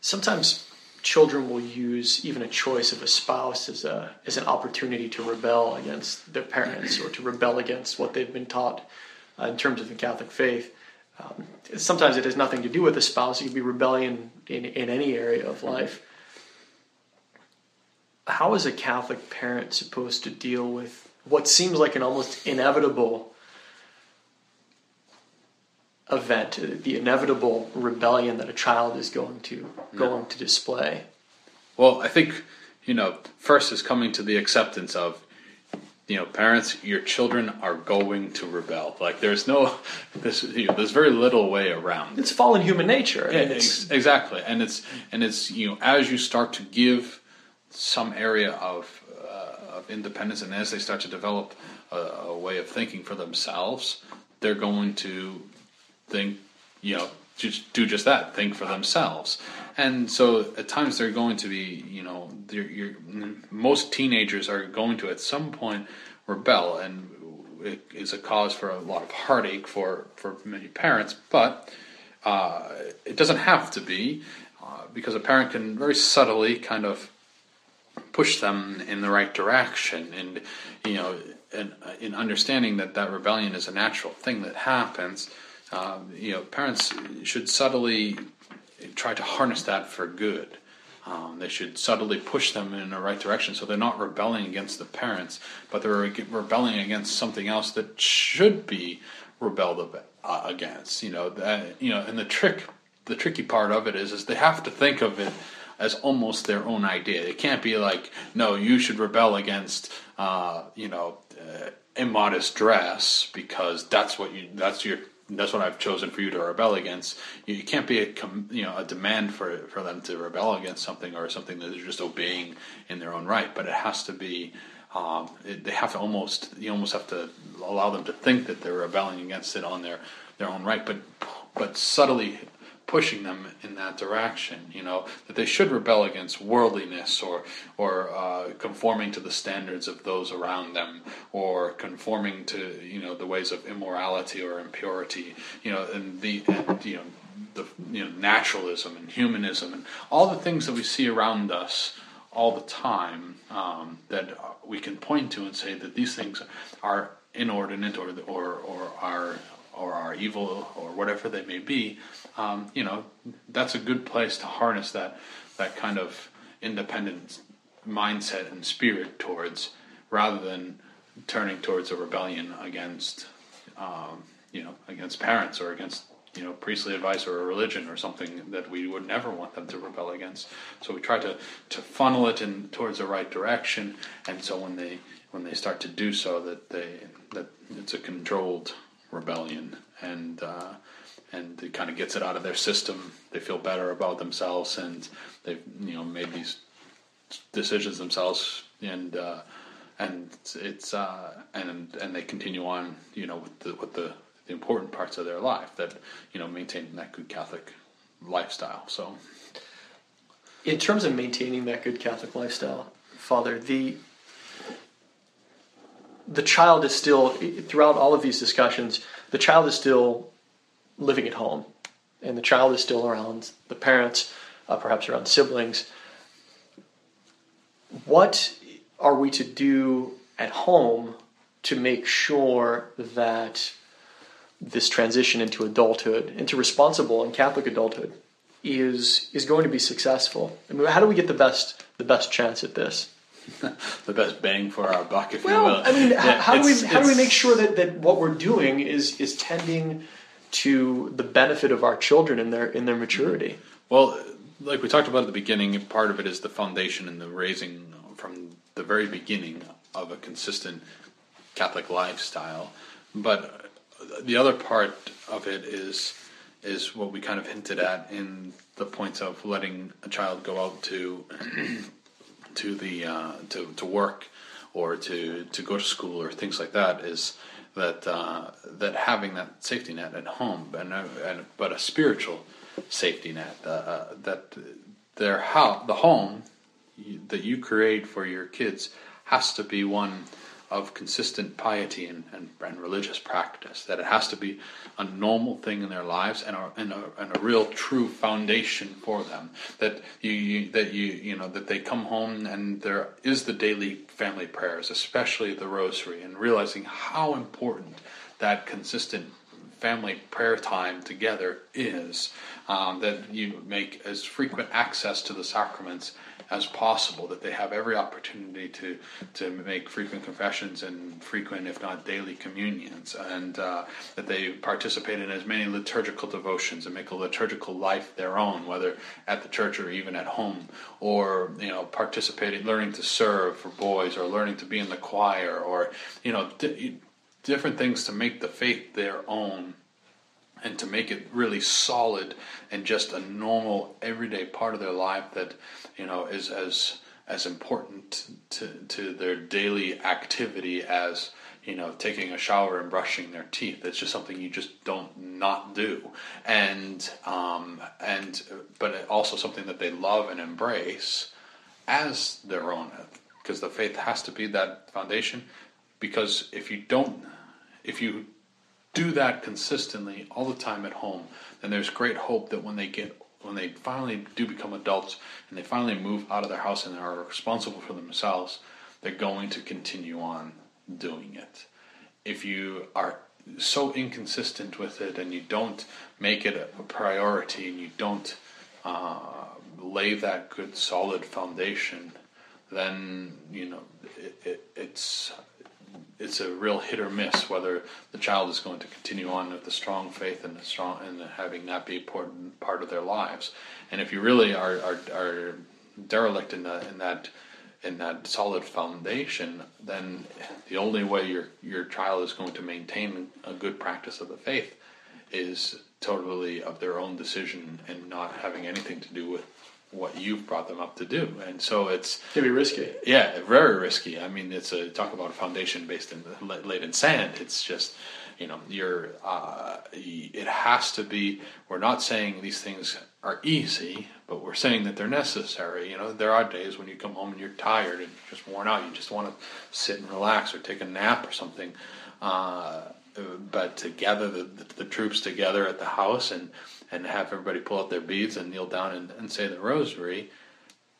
Sometimes children will use even a choice of a spouse as a as an opportunity to rebel against their parents or to rebel against what they've been taught uh, in terms of the Catholic faith. Um, sometimes it has nothing to do with a spouse. It could be rebellion in, in any area of life. How is a Catholic parent supposed to deal with what seems like an almost inevitable event, the inevitable rebellion that a child is going to going to display. Well, I think you know first is coming to the acceptance of you know parents your children are going to rebel. Like there's no this you know, there's very little way around. It's fallen human nature yeah, ex- exactly. And it's and it's you know as you start to give some area of uh, of independence and as they start to develop a, a way of thinking for themselves they're going to think, you know, just do just that, think for themselves. And so at times they're going to be, you know, you're, most teenagers are going to at some point rebel, and it is a cause for a lot of heartache for, for many parents. But uh, it doesn't have to be, uh, because a parent can very subtly kind of push them in the right direction, and you know, in, in understanding that that rebellion is a natural thing that happens um, you know, parents should subtly try to harness that for good. Um, they should subtly push them in the right direction so they're not rebelling against the parents, but they're rebelling against something else that should be rebelled uh, against. You know, that, you know, and the trick, the tricky part of it is, is they have to think of it as almost their own idea. It can't be like, no, you should rebel against, uh, you know, uh, immodest dress because that's what you, that's your that's what I've chosen for you to rebel against. You can't be a you know a demand for for them to rebel against something or something that they're just obeying in their own right, but it has to be. Um, it, they have to almost you almost have to allow them to think that they're rebelling against it on their their own right, but but subtly pushing them in that direction. You know that they should rebel against worldliness or or uh, conforming to the standards of those around them, or conforming to you know the ways of immorality or impurity. You know, and the and, you know the you know naturalism and humanism and all the things that we see around us all the time um, that we can point to and say that these things are inordinate or or or are or are evil or whatever they may be, um, you know, that's a good place to harness that that kind of independent mindset and spirit towards, rather than turning towards a rebellion against, um, you know, against parents or against you know priestly advice or a religion or something that we would never want them to rebel against. So we try to to funnel it in towards the right direction, and so when they when they start to do so, that they that it's a controlled rebellion, and uh, and it kind of gets it out of their system. They feel better about themselves, and they've you know made these decisions themselves, and uh, and it's uh, and and they continue on, you know, with the with the, the important parts of their life that you know maintaining that good Catholic lifestyle. So, in terms of maintaining that good Catholic lifestyle, Father, the the child is still throughout all of these discussions the child is still living at home. And the child is still around. The parents uh, perhaps around siblings. What are we to do at home to make sure that this transition into adulthood into responsible and catholic adulthood is is going to be successful? I mean, how do we get the best the best chance at this? The best bang for our buck, if well, you will. I mean, yeah, how do we how do we make sure that, that what we're doing is is tending to the benefit of our children in their in their maturity? Well, like we talked about at the beginning, part of it is the foundation and the raising from the very beginning of a consistent Catholic lifestyle. But the other part of it is is what we kind of hinted at in the points of letting a child go out to to the uh, to to work or to to go to school or things like that is that uh, that having that safety net at home and, and but a spiritual safety net uh, uh that their how the home that you create for your kids has to be one of consistent piety and, and, and, religious practice. That it has to be a normal thing in their lives and a, and a, and a real true foundation for them. That you, you, that you you know that they come home and there is the daily family prayers, especially the rosary, and realizing how important that consistent family prayer time together is. Um, that you make as frequent access to the sacraments as possible, that they have every opportunity to, to make frequent confessions and frequent, if not daily, communions, and uh, that they participate in as many liturgical devotions and make a liturgical life their own, whether at the church or even at home, or you know, participating, learning to serve for boys, or learning to be in the choir, or you know, di- different things to make the faith their own and to make it really solid and just a normal everyday part of their life that you know is as as important to to their daily activity as you know, taking a shower and brushing their teeth. It's just something you just don't not do, and um, and but also something that they love and embrace as their own, because the faith has to be that foundation. Because if you don't, if you do that consistently all the time at home, then there's great hope that when they get when they finally do become adults and they finally move out of their house and are responsible for themselves, they're going to continue on doing it. If you are so inconsistent with it and you don't make it a priority and you don't uh, lay that good solid foundation, then you know it, it, it's it's a real hit or miss whether the child is going to continue on with the strong faith and strong and having that be important part of their lives. And if you really are are, are derelict in, the, in that in that solid foundation, then the only way your your child is going to maintain a good practice of the faith is totally of their own decision and not having anything to do with what you've brought them up to do. And so it's It'd be risky. yeah, very risky. I mean, it's a talk about a foundation based in laid in sand. It's just you know, you're uh, it has to be. We're not saying these things are easy, but we're saying that they're necessary. You know, there are days when you come home and you're tired and just worn out. You just want to sit and relax or take a nap or something. Uh, but to gather the, the, the, troops together at the house and, and have everybody pull out their beads and kneel down and, and say the rosary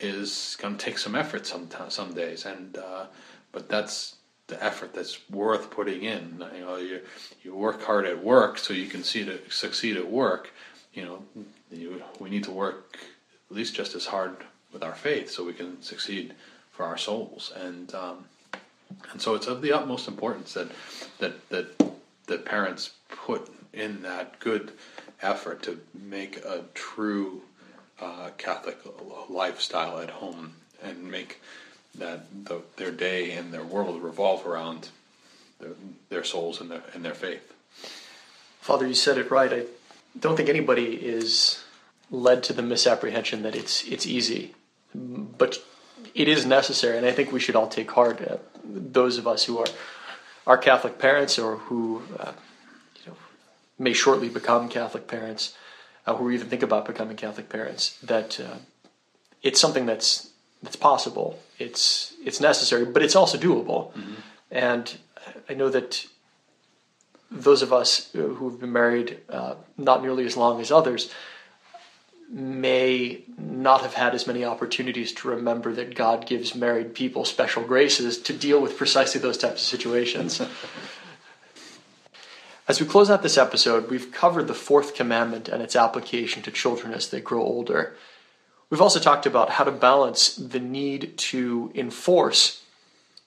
is going to take some effort some some days. And uh, but that's the effort that's worth putting in. You know, you you work hard at work so you can see to succeed at work. You know, you, we need to work at least just as hard with our faith so we can succeed for our souls. And um, and so it's of the utmost importance that that that that parents put in that good effort to make a true uh, Catholic lifestyle at home and make that the, their day and their world revolve around their, their souls and their, and their faith. Father, you said it right. I don't think anybody is led to the misapprehension that it's it's easy, but it is necessary, and I think we should all take heart. Uh, those of us who are our Catholic parents or who uh, may shortly become Catholic parents, uh, who even think about becoming Catholic parents, that uh, it's something that's that's possible. It's it's necessary, but it's also doable. Mm-hmm. And I know that those of us who have been married uh, not nearly as long as others may not have had as many opportunities to remember that God gives married people special graces to deal with precisely those types of situations. as we close out this episode, we've covered the fourth commandment and its application to children as they grow older. We've also talked about how to balance the need to enforce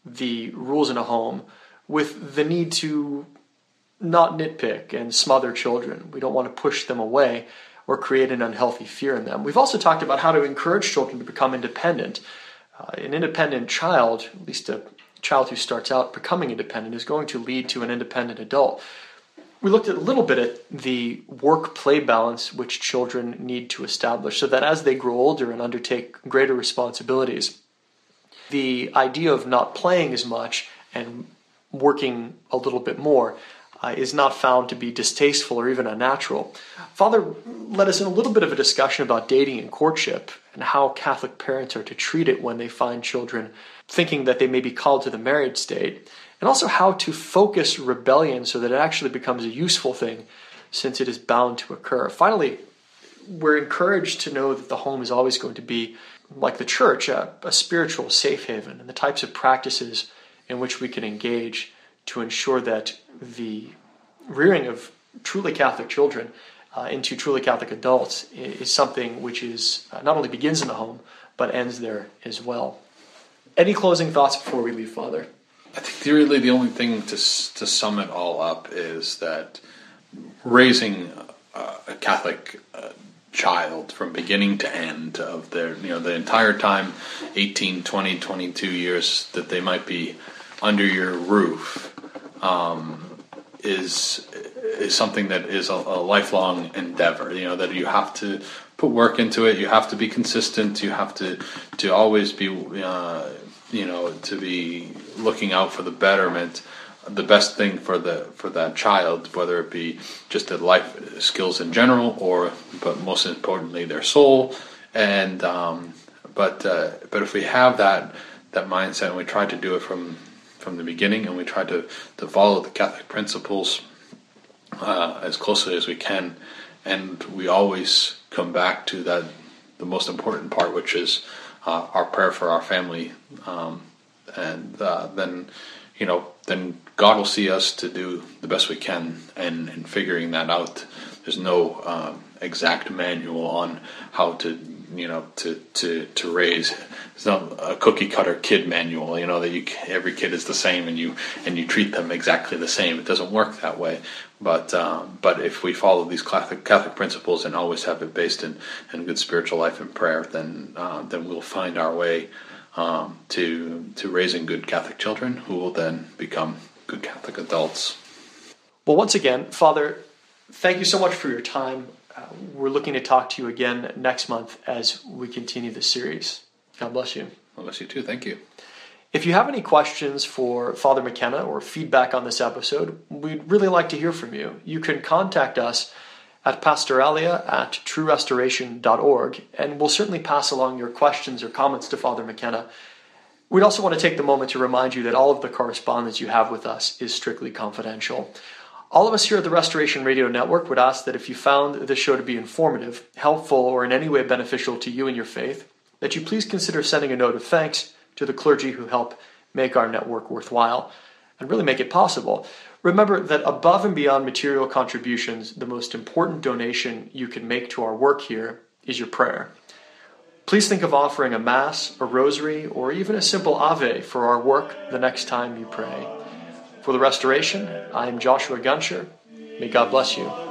the rules in a home with the need to not nitpick and smother children. We don't want to push them away or create an unhealthy fear in them. We've also talked about how to encourage children to become independent. Uh, an independent child, at least a child who starts out becoming independent, is going to lead to an independent adult. We looked at a little bit at the work play balance which children need to establish so that as they grow older and undertake greater responsibilities, the idea of not playing as much and working a little bit more uh, is not found to be distasteful or even unnatural. Father led us in a little bit of a discussion about dating and courtship and how Catholic parents are to treat it when they find children thinking that they may be called to the married state, and also how to focus rebellion so that it actually becomes a useful thing since it is bound to occur. Finally, we're encouraged to know that the home is always going to be, like the church, a, a spiritual safe haven, and the types of practices in which we can engage to ensure that the rearing of truly Catholic children uh, into truly Catholic adults is something which is uh, not only begins in the home but ends there as well. Any closing thoughts before we leave, Father? I think really the only thing to to sum it all up is that raising a, Catholic uh, child from beginning to end of their you know the entire time 18 20 22 years that they might be under your roof um, is is something that is a, a, lifelong endeavor. You know that you have to put work into it. You have to be consistent. You have to to always be uh, you know to be looking out for the betterment the best thing for the for that child, whether it be just the life skills in general, or but most importantly their soul. And um, but uh, but if we have that that mindset and we try to do it from from the beginning, and we try to to follow the Catholic principles uh, as closely as we can, and we always come back to that the most important part, which is uh, our prayer for our family, um, and uh, then you know then God will see us to do the best we can, and in figuring that out. There's no um, exact manual on how to you know to to to raise. It's not a cookie cutter kid manual you know that you every kid is the same and you and you treat them exactly the same. It doesn't work that way. But um, but if we follow these Catholic Catholic principles and always have it based in, in good spiritual life and prayer then uh, then we'll find our way um, to to raising good Catholic children who will then become good Catholic adults well once again father thank you so much for your time uh, we're looking to talk to you again next month as we continue the series. God bless you. God bless you too. Thank you. If you have any questions for Father McKenna or feedback on this episode, we'd really like to hear from you. You can contact us at pastoralia at truerestoration.org, and we'll certainly pass along your questions or comments to Father McKenna. We'd also want to take the moment to remind you that all of the correspondence you have with us is strictly confidential. All of us here at the Restoration Radio Network would ask that if you found this show to be informative, helpful, or in any way beneficial to you and your faith, that you please consider sending a note of thanks to the clergy who help make our network worthwhile and really make it possible. Remember that above and beyond material contributions, the most important donation you can make to our work here is your prayer. Please think of offering a Mass, a Rosary, or even a simple Ave for our work the next time you pray. For the restoration, I am Joshua Guncher. May God bless you.